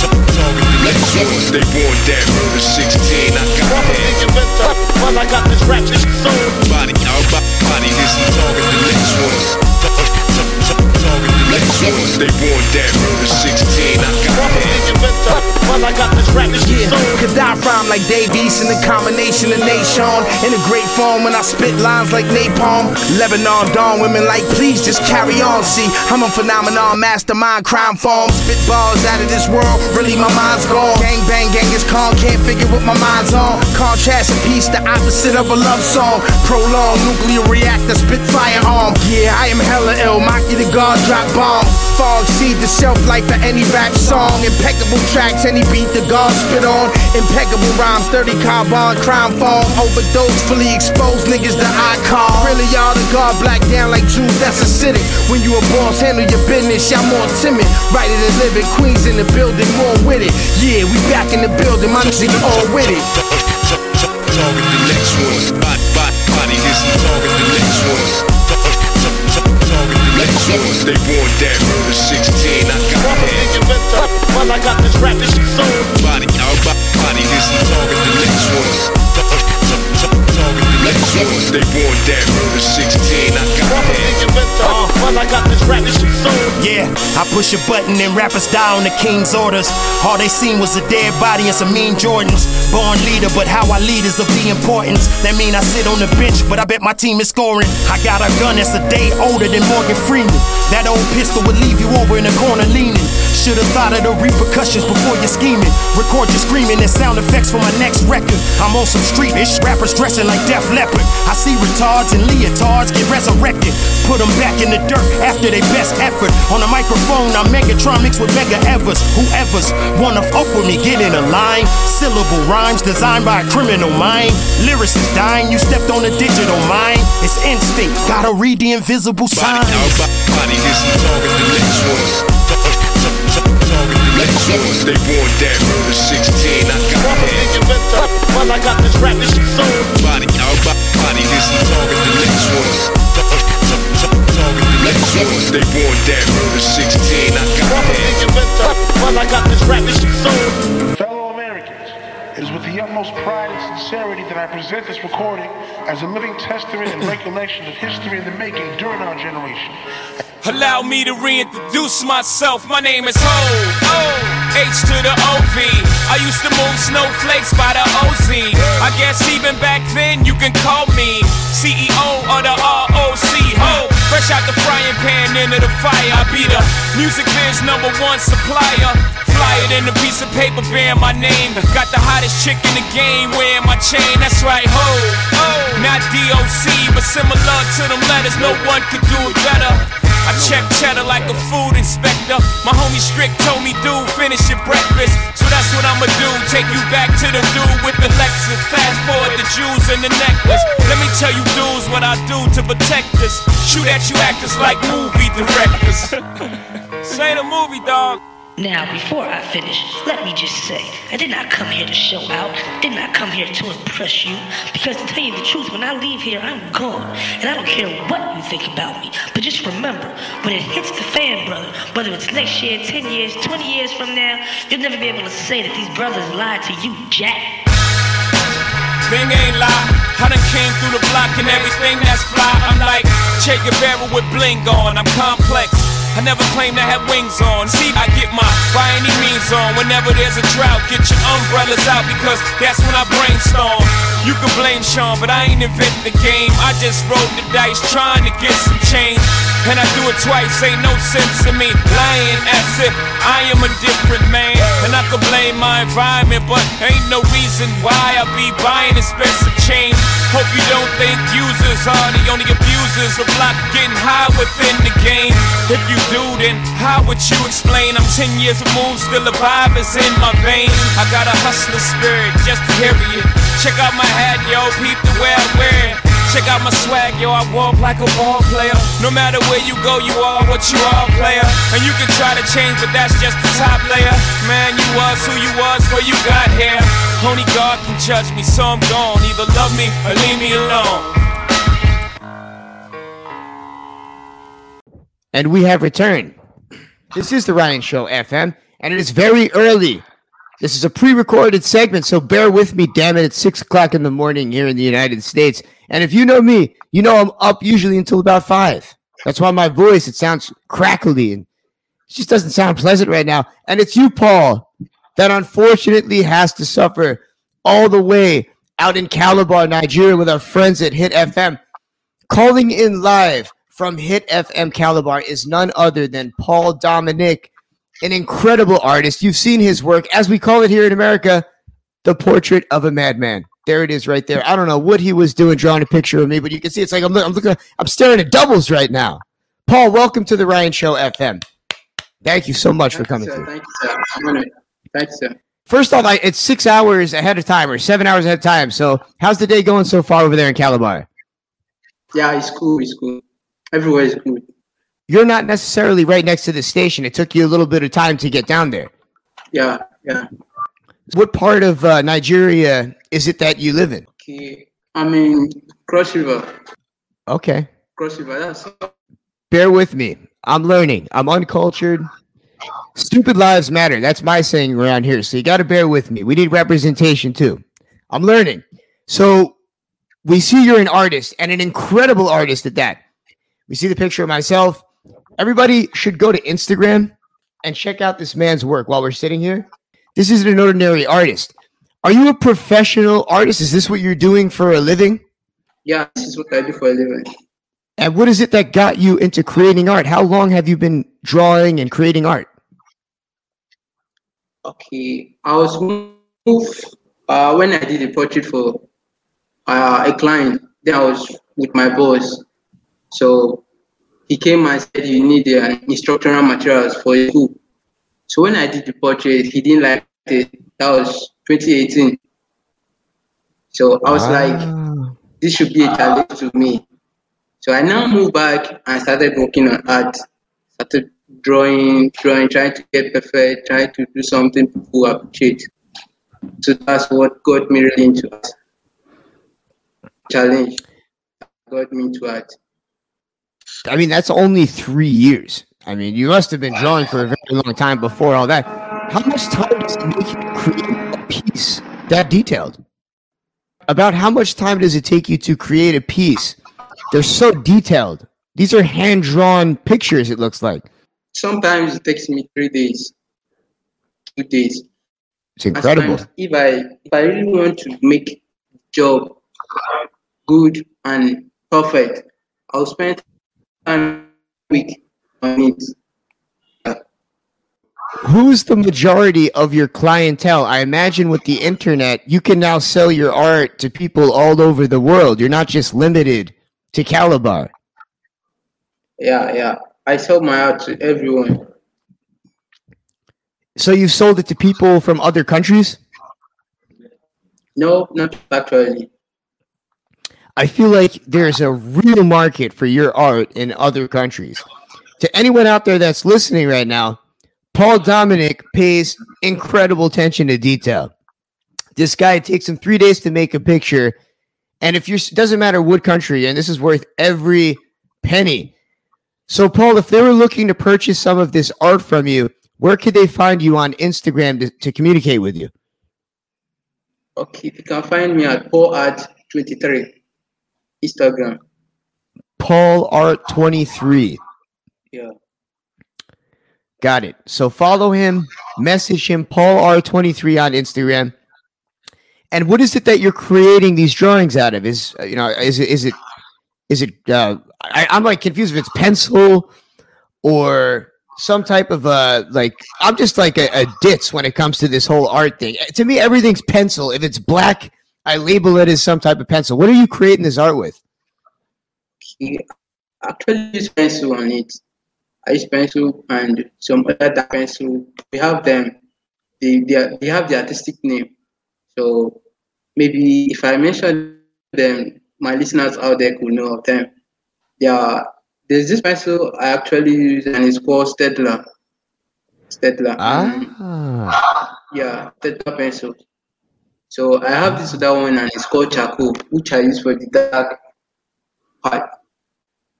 Talking one. They born that murder 16, I got that. Well, I got this rap this soul. Body, our bo- body this and talking the next one. The. They born that murder 16, I got that. Well, I got this rap Yeah, could I rhyme like Dave East in a combination of Nation in a great form when I spit lines like napalm. Lebanon dawn women like please just carry on. See, I'm a phenomenon, mastermind, crime form, spit balls out of this world. Really, my mind's gone. Gang bang, gang is calm, can't figure what my mind's on. Contrast and peace, the opposite of a love song. Prolong nuclear reactor, spit firearm. Yeah, I am hella ill. Monkey the God drop bombs. Fog seed the shelf life for any rap song. Impeccable tracks, any beat the God spit on. Impeccable rhymes, 30 carbon, crime form. Overdose, fully exposed niggas the icon. Really, y'all the God black down like Jews, that's acidic. When you a boss, handle your business, y'all more timid. Right to live it, Queens in the building, more with it. Yeah, we back in the building, my niggas all with it. Target the next one. Body, body, body this and target the next one. The one. They want that murder 16. I got that. Well, I got this rap this soul. Body, I'll bo- body this and target the next one. They that murder 16. I got that. Well, I got this. Yeah, I push a button and rappers die on the king's orders. All they seen was a dead body and some mean Jordans. Born leader, but how I lead is of the importance. That mean I sit on the bench, but I bet my team is scoring. I got a gun that's a day older than Morgan Freeman. That old pistol would leave you over in the corner leaning. Should've thought of the repercussions before you're scheming. Record your screaming and sound effects for my next record. I'm on some streetish rappers dressing like Def Leppard. I see retards and leotards get resurrected. Put them back in the dirt after their best effort. On the microphone, I'm Megatron mixed with Medgar Evers. Whoever's wanna fuck with me, get in a line. Syllable rhymes designed by a criminal mind. Lyrics is dying, you stepped on a digital mind. It's instinct, gotta read the invisible signs. Body, body this and target the next one. Target the next one. They want that murder 16. I got that. Well, I got this rap this soul. Body, I'll body this and target the next one. Target the next one. They want that murder 16. I got that. Well, I got this rap this soul. Fellow Americans, it is with the utmost pride and sincerity that I present this recording as a living testament and recollection of history in the making during our generation. Allow me to reintroduce myself. My name is Hov. H to the OV. I used to move snowflakes by the OZ. I guess even back then you can call me CEO of the ROC. Hov. Fresh out the frying pan into the fire. I be the music biz number one supplier. Fly it in a piece of paper bearing my name. Got the hottest chick in the game wearing my chain. That's right, Hov. Not DOC, but similar to them letters. No one could do it better. I check cheddar like a food inspector. My homie Strick told me, dude, finish your breakfast. So that's what I'ma do. Take you back to the dude with the Lexus. Fast forward the jewels and the necklace. Let me tell you, dudes, what I do to protect us. Shoot at you actors like movie directors. ain't a movie, dog. Now, before I finish, let me just say, I did not come here to show out, did not come here to impress you, because to tell you the truth, when I leave here, I'm gone, and I don't care what you think about me. But just remember, when it hits the fan, brother, whether it's next year, 10 years, 20 years from now, you'll never be able to say that these brothers lied to you, Jack. Thing ain't lie. I done came through the block and everything that's fly. I'm like Che Guevara with bling on. I'm complex. I never claim to have wings on. See, I get my by any means on. Whenever there's a drought, get your umbrellas out because that's when I brainstorm. You can blame Sean, but I ain't inventing the game. I just rolled the dice trying to get some change. And I do it twice, ain't no sense to me. Lying as if I am a different man. And I could blame my environment, but ain't no reason why I be buying expensive chains. Hope you don't think users are the only abusers. A block getting high within the game. If you do, then how would you explain? I'm 10 years removed, still the vibe is in my veins. I got a hustler spirit, just period. Check out my hat, yo, peep the way I wear it. Check out my swag, yo, I walk like a ball player. No matter where you go, you are what you are, player. And you can try to change, but that's just the top layer. Man, you was who you was before you got here. Only God can judge me, so I'm gone. Either love me or leave me alone. And we have returned. This is the Ryan Show FM, and it is very early. This is a pre recorded segment, so bear with me, damn it. It's six o'clock in the morning here in the United States. And if you know me, you know I'm up usually until about five. That's why my voice, it sounds crackly and it just doesn't sound pleasant right now. And it's you, Paul, that unfortunately has to suffer all the way out in Calabar, Nigeria, with our friends at Hit FM. Calling in live from Hit FM Calabar is none other than Paul Dominic, an incredible artist. You've seen his work, as we call it here in America, the portrait of a madman. There it is, right there. I don't know what he was doing, drawing a picture of me, but you can see it's like I'm, I'm looking, I'm staring at doubles right now. Paul, welcome to the Ryan Show FM. Thank you so much for coming through. Thank you, sir. Thank you, sir. First off, I, it's six hours ahead of time or seven hours ahead of time. So, how's the day going so far over there in Calabar? Yeah, it's cool. It's cool. Everywhere is good. You're not necessarily right next to the station. It took you a little bit of time to get down there. Yeah, yeah. What part of uh, Nigeria is it that you live in? Okay. I mean, Cross River. Okay. Cross River. That's Bear with me. I'm learning. I'm uncultured. Stupid lives matter. That's my saying around here. So you got to bear with me. We need representation too. I'm learning. So we see you're an artist and an incredible artist at that. We see the picture of myself. Everybody should go to Instagram and check out this man's work while we're sitting here. This isn't an ordinary artist. Are you a professional artist? Is this what you're doing for a living? yeah. This is what I do for a living. And what is it that got you into creating art? How long have you been drawing and creating art? Okay. I was moved uh, when I did a portrait for uh, a client. Then I was with my boss. So he came and said you need uh, instructional materials for a school. So when I did the portrait, he didn't like it. That was 2018. So I was like, this should be a challenge to me. So I now moved back and started working on art. Started drawing, drawing, trying to get perfect, trying to do something people appreciate. So that's what got me really into art. Challenge got me into art. I mean, that's only three years. I mean, you must have been drawing for a very long time before all that. How much time does it make you to create a piece that detailed? About how much time does it take you to create a piece? They're so detailed. These are hand drawn pictures, it looks like. Sometimes it takes me three days, two days. It's incredible. Sometimes If I if I really want to make job good and perfect, I'll spend time week on it. Who's the majority of your clientele? I imagine with the internet, you can now sell your art to people all over the world. You're not just limited to Calabar. Yeah, yeah. I sell my art to everyone. So you've sold it to people from other countries? No, not actually. I feel like there's a real market for your art in other countries. To anyone out there that's listening right now, Paul Dominic pays incredible attention to detail. This guy takes him three days to make a picture, and if you're doesn't matter what country, and this is worth every penny. So, Paul, if they were looking to purchase some of this art from you, where could they find you on Instagram to, to communicate with you? Okay, you can find me at Paul at 23 Instagram. Paul Art 23. Yeah. Got it. So follow him, message him, Paul R23 on Instagram. And what is it that you're creating these drawings out of? Is you know, is it is it is it uh I, I'm like confused if it's pencil or some type of uh like I'm just like a, a ditz when it comes to this whole art thing. To me, everything's pencil. If it's black, I label it as some type of pencil. What are you creating this art with? He actually use pencil on it. I use pencil and some other pencil. We have them. They they, are, they have the artistic name. So maybe if I mention them, my listeners out there could know of them. Yeah, there's this pencil I actually use and it's called Staedtler. Staedtler. Ah. Yeah, Staedtler pencil. So I have this other one and it's called charcoal, which I use for the dark part.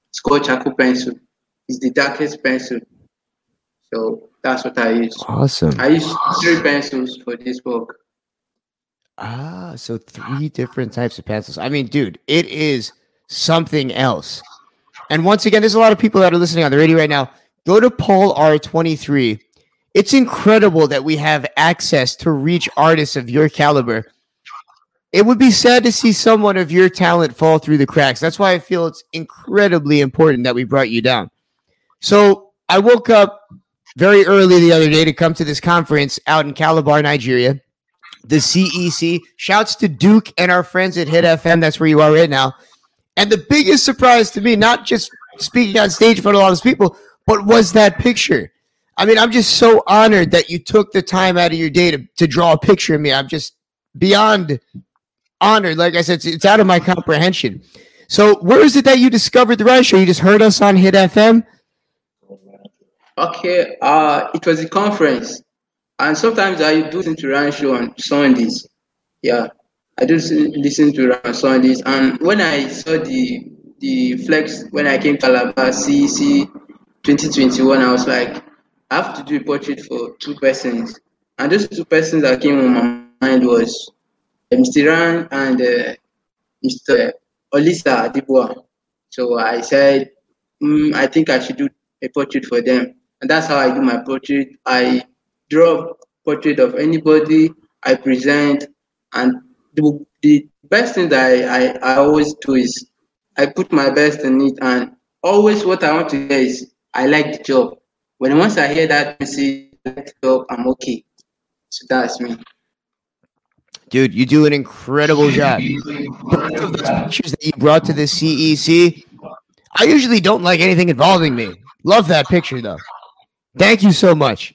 It's called charcoal pencil. It's the darkest pencil. So that's what I use. Awesome. I use three pencils for this book. Ah, so three different types of pencils. I mean, dude, it is something else. And once again, there's a lot of people that are listening on the radio right now. Go to Paul R23. It's incredible that we have access to reach artists of your caliber. It would be sad to see someone of your talent fall through the cracks. That's why I feel it's incredibly important that we brought you down. So I woke up very early the other day to come to this conference out in Calabar, Nigeria. The CEC. Shouts to Duke and our friends at Hit FM. That's where you are right now. And the biggest surprise to me, not just speaking on stage in front of all those people, but was that picture. I mean, I'm just so honored that you took the time out of your day to, to draw a picture of me. I'm just beyond honored. Like I said, it's, it's out of my comprehension. So, where is it that you discovered the show? You just heard us on Hit FM? Okay, uh, it was a conference, and sometimes I do listen to Ryan show on Sundays. Yeah, I do listen to Ryan on Sundays, and when I saw the the flex when I came to Calabar CEC 2021, I was like, I have to do a portrait for two persons, and those two persons that came on my mind was uh, Mr. Ran and uh, Mr. Olisa Adibua. So I said, mm, I think I should do a portrait for them. And that's how I do my portrait. I draw portrait of anybody I present. And the, the best thing that I, I, I always do is I put my best in it. And always what I want to hear is, I like the job. When once I hear that message, I'm okay. So that's me. Dude, you do an incredible job. Both of those pictures that you brought to the CEC, I usually don't like anything involving me. Love that picture though. Thank you so much.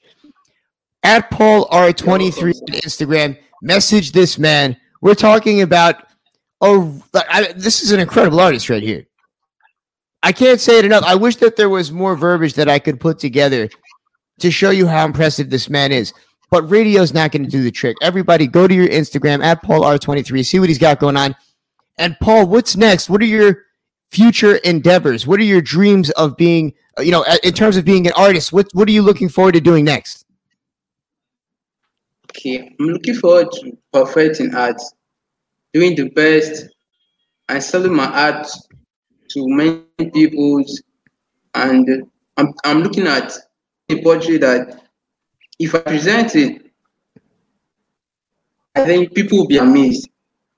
At Paul R23 on Instagram, message this man. We're talking about oh, I, this is an incredible artist right here. I can't say it enough. I wish that there was more verbiage that I could put together to show you how impressive this man is. But radio's not going to do the trick. Everybody, go to your Instagram at Paul R23, see what he's got going on. And Paul, what's next? What are your future endeavors? What are your dreams of being, you know, in terms of being an artist? What What are you looking forward to doing next? Okay, I'm looking forward to perfecting art, doing the best, and selling my art to many people's And I'm, I'm looking at a portrait that if I present it, I think people will be amazed.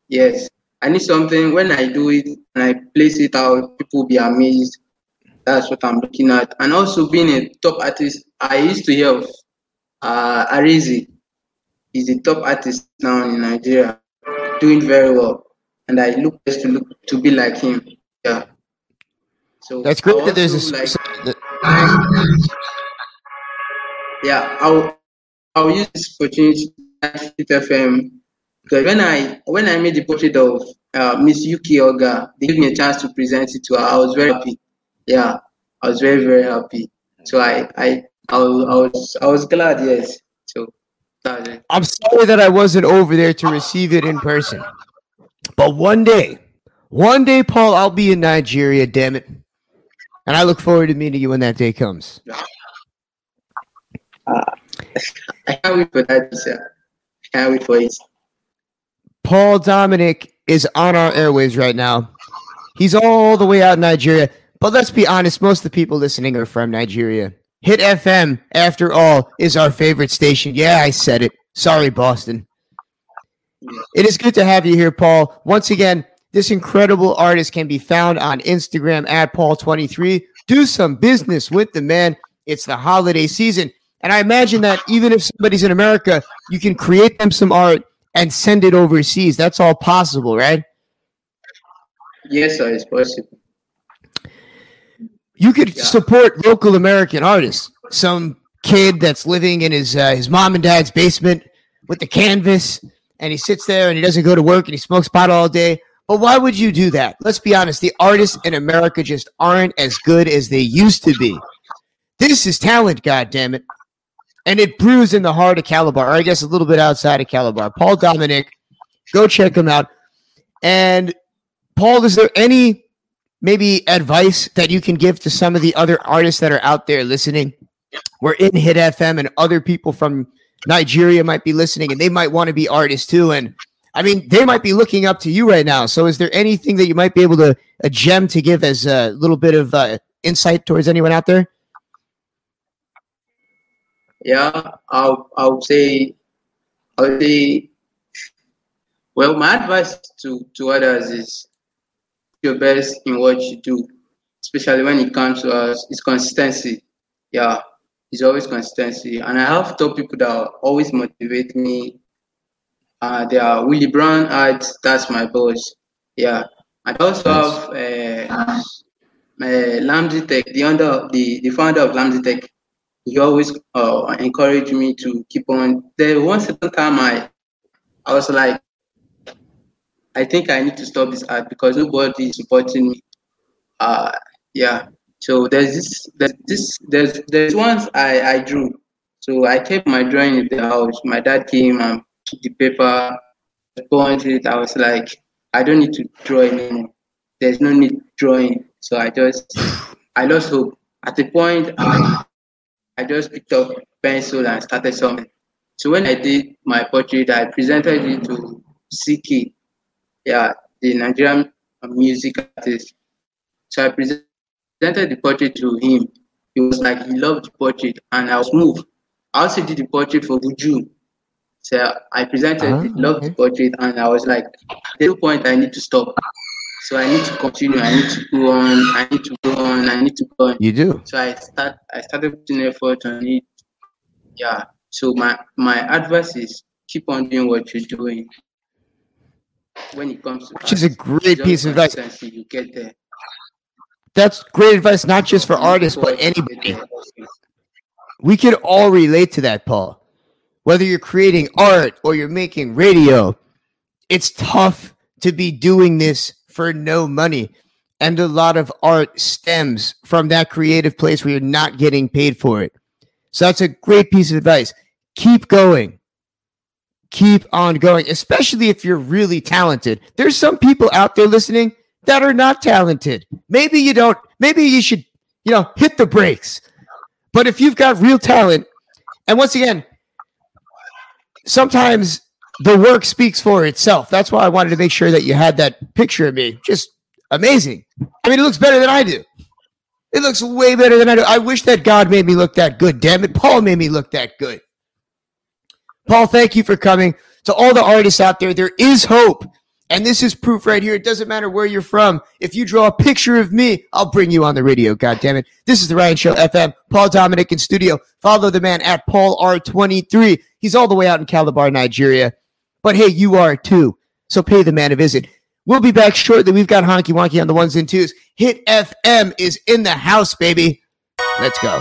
Yes, I need something when I do it and I place it out, people will be amazed. That's what I'm looking at. And also being a top artist, I used to hear of uh, Arizi. He's a top artist now in Nigeria, doing very well. And I look just to look to be like him. Yeah. So That's great that there's a like, s- yeah, I'll I'll use this opportunity to hit FM because when I when I made the portrait of uh, Miss Yuki Oga, they gave me a chance to present it to her. I was very happy. Yeah, I was very very happy. So I I I was I was, I was glad. Yes. So that. I'm sorry that I wasn't over there to receive it in person. But one day, one day, Paul, I'll be in Nigeria, damn it. And I look forward to meeting you when that day comes. Uh, I can't wait for that, sir. I can't wait for it. Paul Dominic is on our airwaves right now. He's all the way out in Nigeria. But let's be honest, most of the people listening are from Nigeria. Hit FM, after all, is our favorite station. Yeah, I said it. Sorry, Boston. It is good to have you here, Paul. Once again, this incredible artist can be found on Instagram at Paul23. Do some business with the man. It's the holiday season. And I imagine that even if somebody's in America, you can create them some art and send it overseas. That's all possible, right? Yes, sir, it's possible. You could support local American artists. Some kid that's living in his uh, his mom and dad's basement with the canvas, and he sits there and he doesn't go to work and he smokes pot all day. But why would you do that? Let's be honest. The artists in America just aren't as good as they used to be. This is talent, God damn it. And it brews in the heart of Calabar, or I guess a little bit outside of Calabar. Paul Dominic, go check him out. And Paul, is there any maybe advice that you can give to some of the other artists that are out there listening? We're in Hit FM, and other people from Nigeria might be listening, and they might want to be artists too. And I mean, they might be looking up to you right now. So, is there anything that you might be able to a gem to give as a little bit of uh, insight towards anyone out there? yeah, I'll I'll say I'll say well my advice to, to others is your best in what you do, especially when it comes to us, it's consistency. Yeah, it's always consistency. And I have top people that always motivate me. Uh, they are Willie Brown ads, that's my boss. Yeah. I also have uh, uh, Lamzi Tech, the under the, the founder of Lamzi Tech. He always uh, encouraged me to keep on. There one certain time I I was like, I think I need to stop this ad because nobody is supporting me. Uh yeah. So there's this there's this there's there's ones I, I drew. So I kept my drawing in the house. My dad came and the paper, pointed it. I was like, I don't need to draw anymore. There's no need drawing. So I just I lost hope. At the point I I just picked up pencil and started something. So when I did my portrait, I presented it to CKay, yeah, the Nigerian music artist. So I presented the portrait to him. He was like, he loved the portrait, and I was moved. I also did the portrait for Buju. So I presented, loved the portrait, and I was like, at the point I need to stop. So I need to continue. I need to go on. I need to go on. I need to go on. You do. So I start. I started putting effort on it. Yeah. So my my advice is keep on doing what you're doing. When it comes to Which is a great piece of advice. You get there. That's great advice, not just for artists, but anybody. We could all relate to that, Paul. Whether you're creating art or you're making radio, it's tough to be doing this for no money. And a lot of art stems from that creative place where you're not getting paid for it. So that's a great piece of advice. Keep going. Keep on going, especially if you're really talented. There's some people out there listening that are not talented. Maybe you don't, maybe you should, you know, hit the brakes. But if you've got real talent, and once again, sometimes the work speaks for itself. That's why I wanted to make sure that you had that picture of me. Just amazing. I mean, it looks better than I do. It looks way better than I do. I wish that God made me look that good. Damn it. Paul made me look that good. Paul, thank you for coming. To all the artists out there, there is hope. And this is proof right here. It doesn't matter where you're from. If you draw a picture of me, I'll bring you on the radio. God damn it. This is the Ryan Show FM. Paul Dominic in studio. Follow the man at Paul R23. He's all the way out in Calabar, Nigeria. But hey, you are too. So pay the man a visit. We'll be back shortly. We've got Honky Wonky on the ones and twos. Hit FM is in the house, baby. Let's go.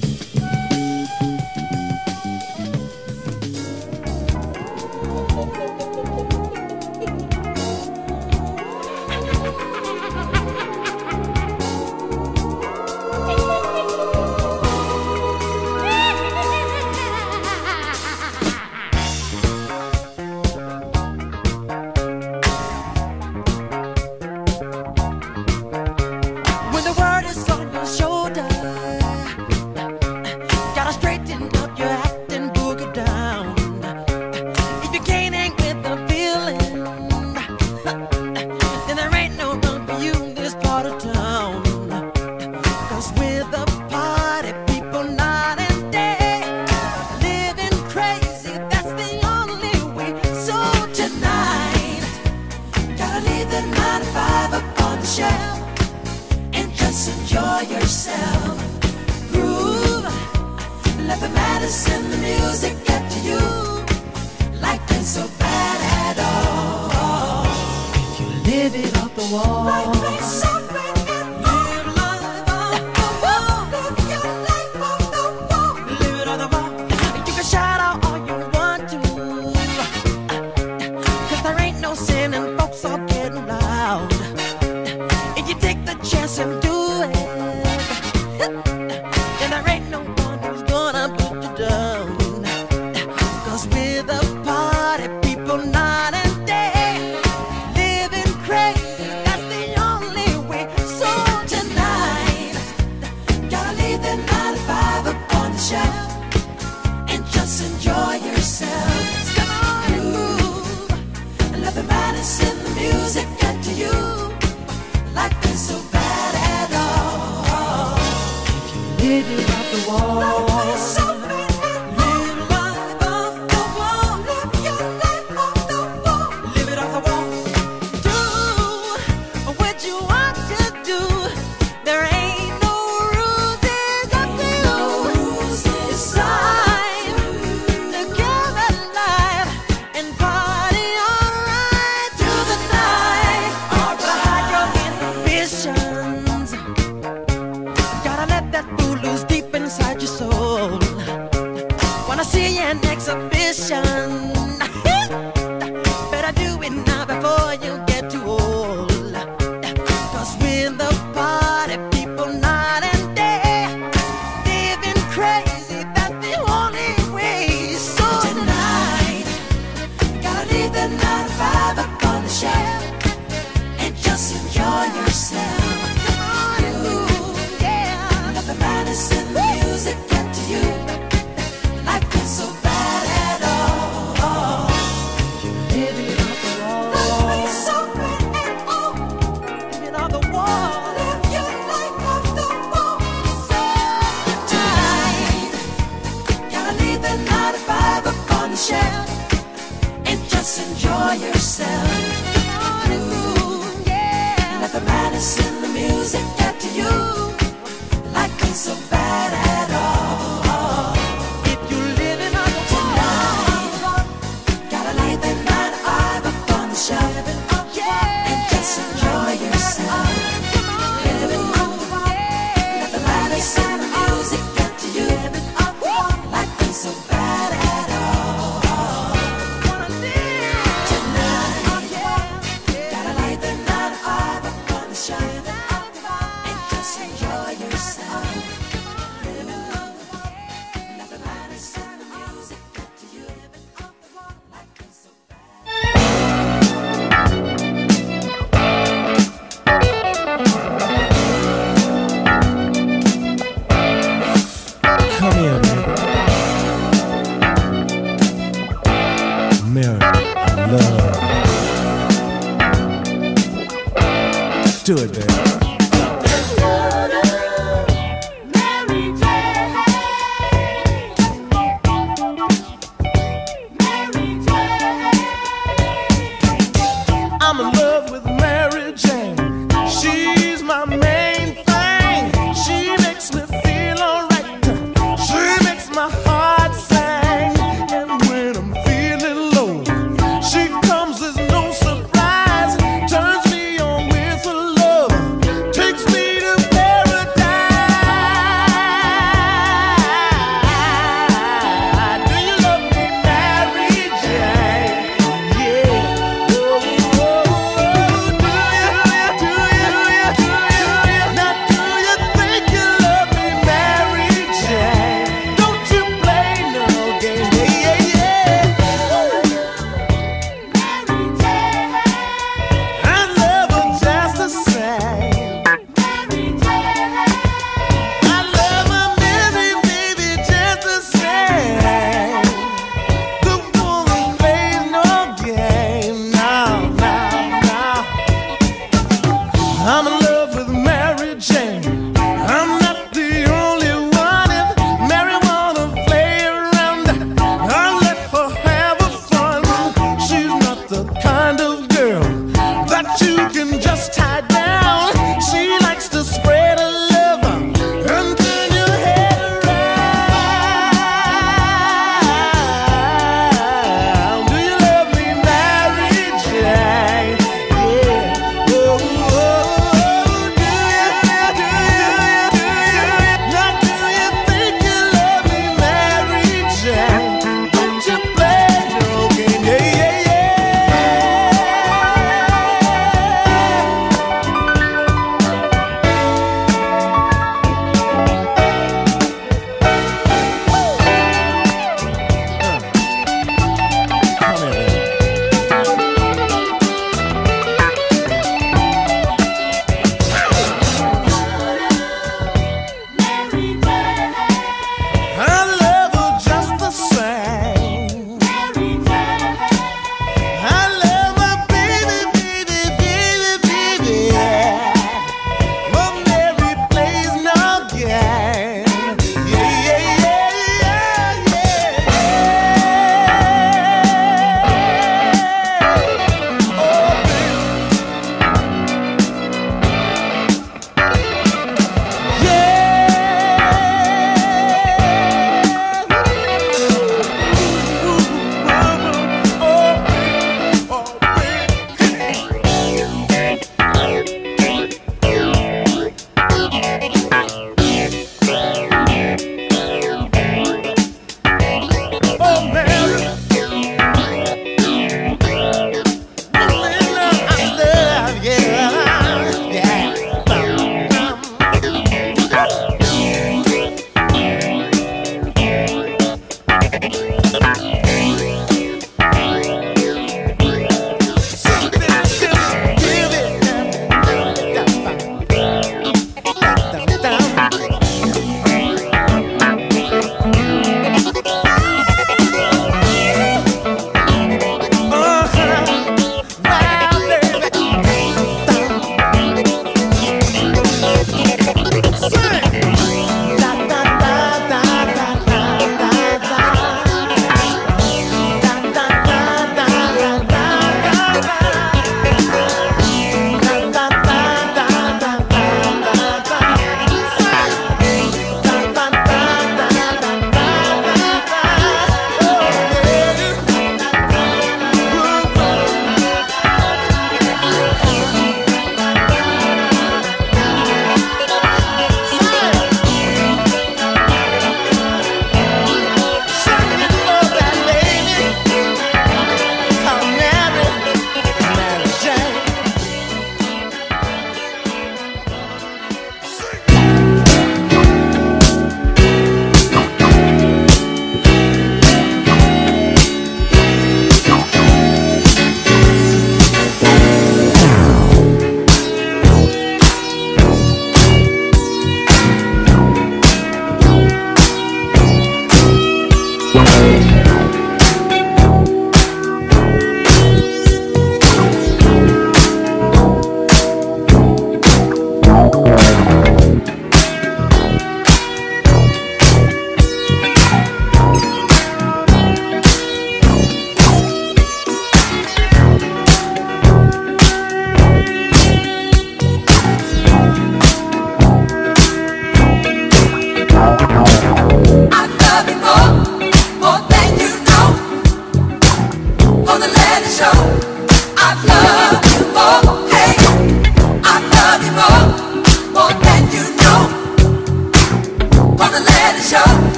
Yourself.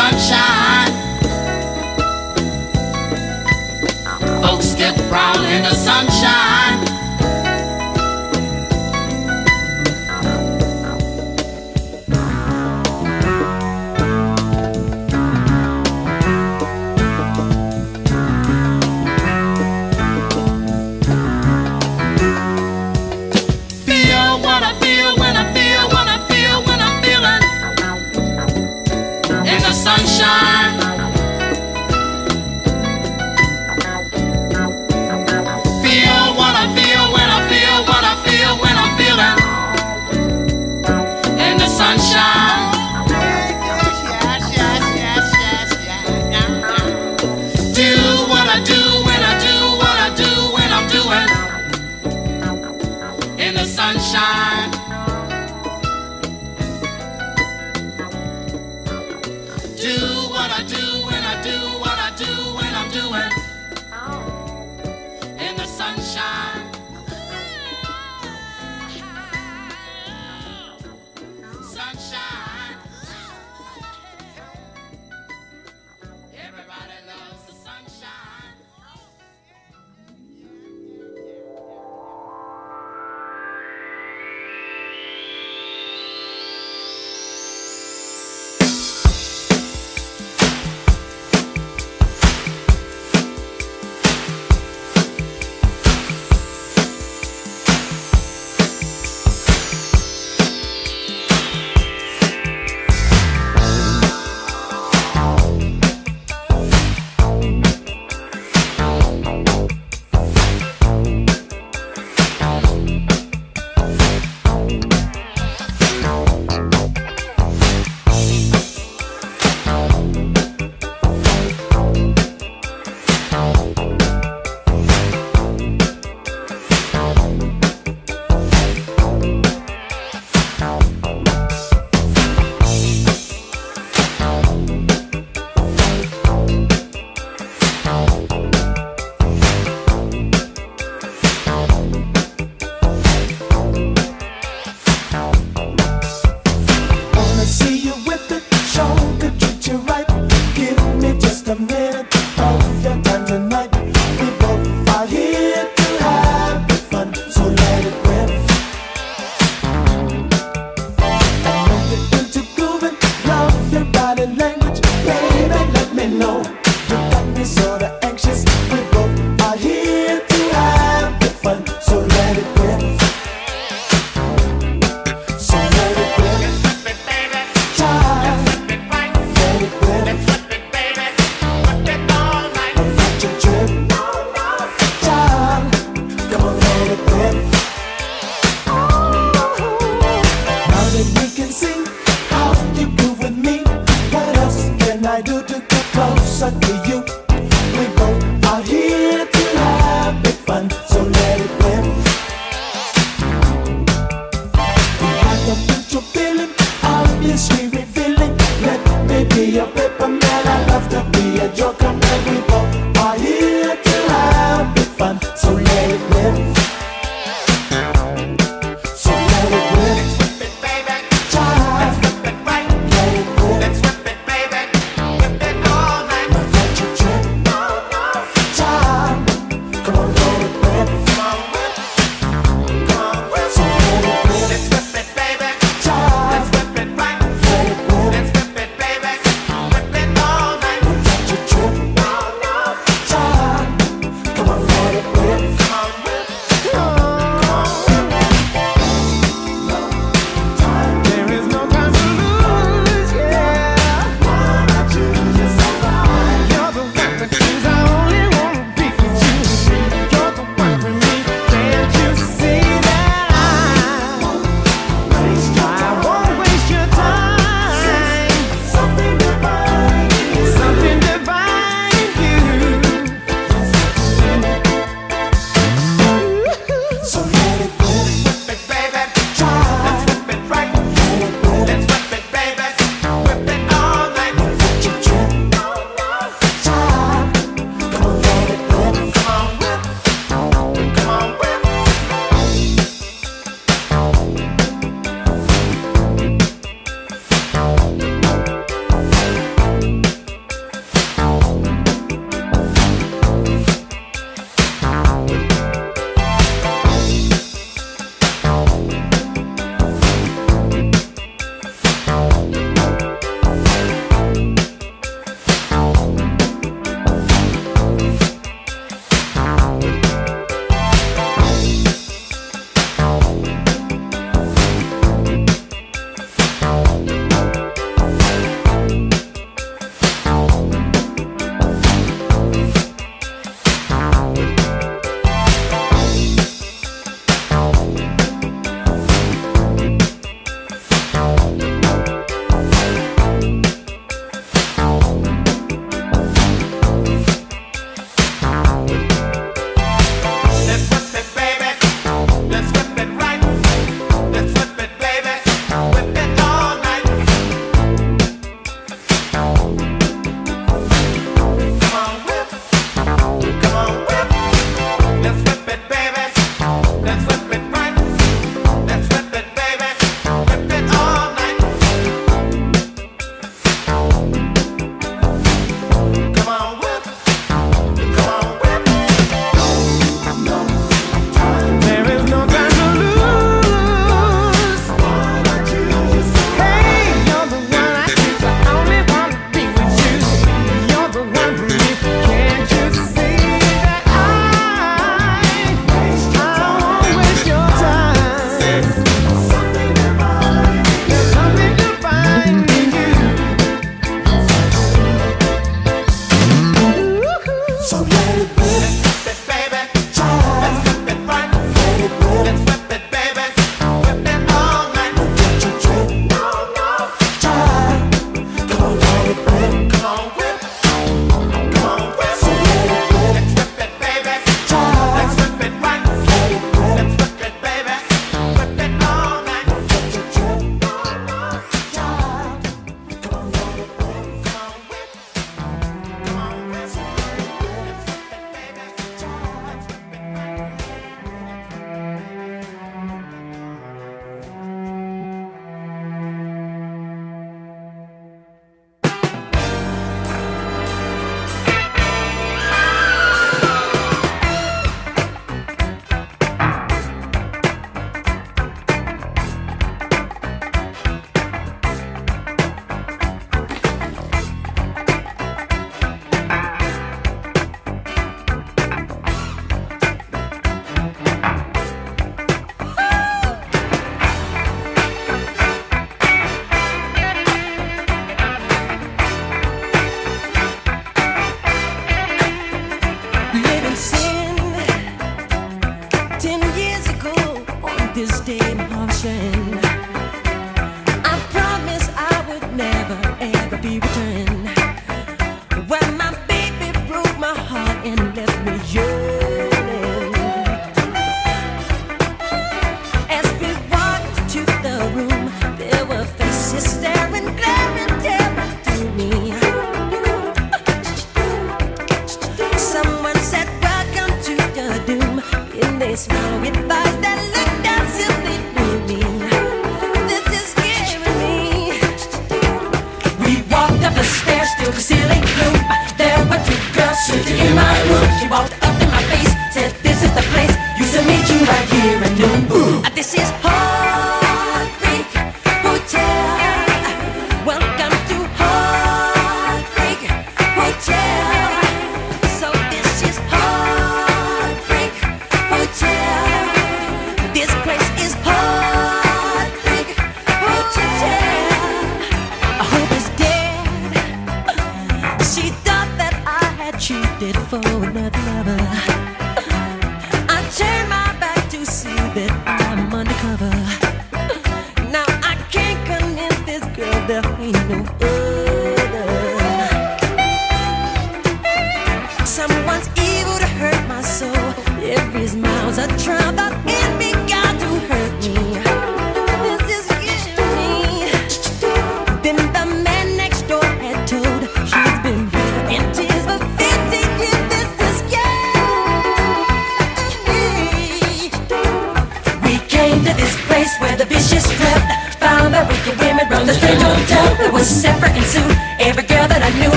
sunshine. Folks get proud in the sunshine.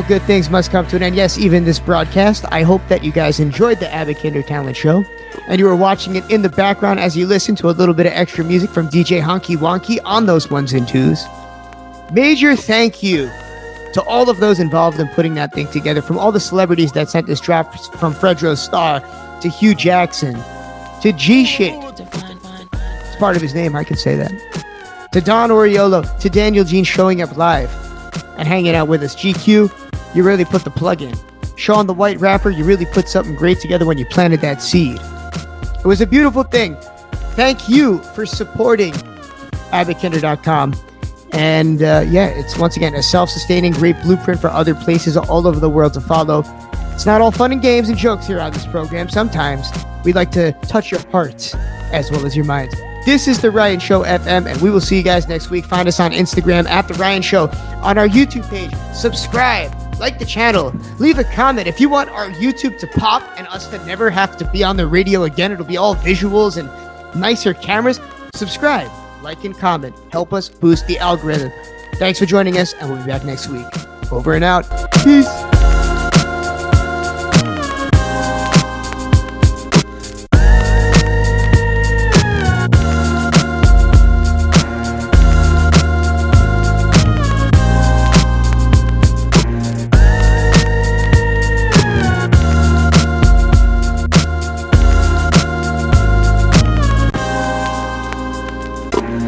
All good things must come to an end. Yes, even this broadcast. I hope that you guys enjoyed the Abbott Kinder Talent Show. And you were watching it in the background as you listened to a little bit of extra music from DJ Honky Wonky on those ones and twos. Major thank you to all of those involved in putting that thing together, from all the celebrities that sent this draft from Fredro Starr to Hugh Jackson to G Shit. It's part of his name, I can say that. To Don Oriolo, to Daniel Jean showing up live and hanging out with us. GQ, you really put the plug in. Sean the White Rapper, you really put something great together when you planted that seed. It was a beautiful thing. Thank you for supporting AbbottKinder.com. And uh, yeah, it's once again a self sustaining great blueprint for other places all over the world to follow. It's not all fun and games and jokes here on this program. Sometimes we like to touch your hearts as well as your minds. This is The Ryan Show FM, and we will see you guys next week. Find us on Instagram at The Ryan Show, on our YouTube page. Subscribe, like the channel, leave a comment. If you want our YouTube to pop and us to never have to be on the radio again, it'll be all visuals and nicer cameras. Subscribe, like, and comment. Help us boost the algorithm. Thanks for joining us, and we'll be back next week. Over and out. Peace.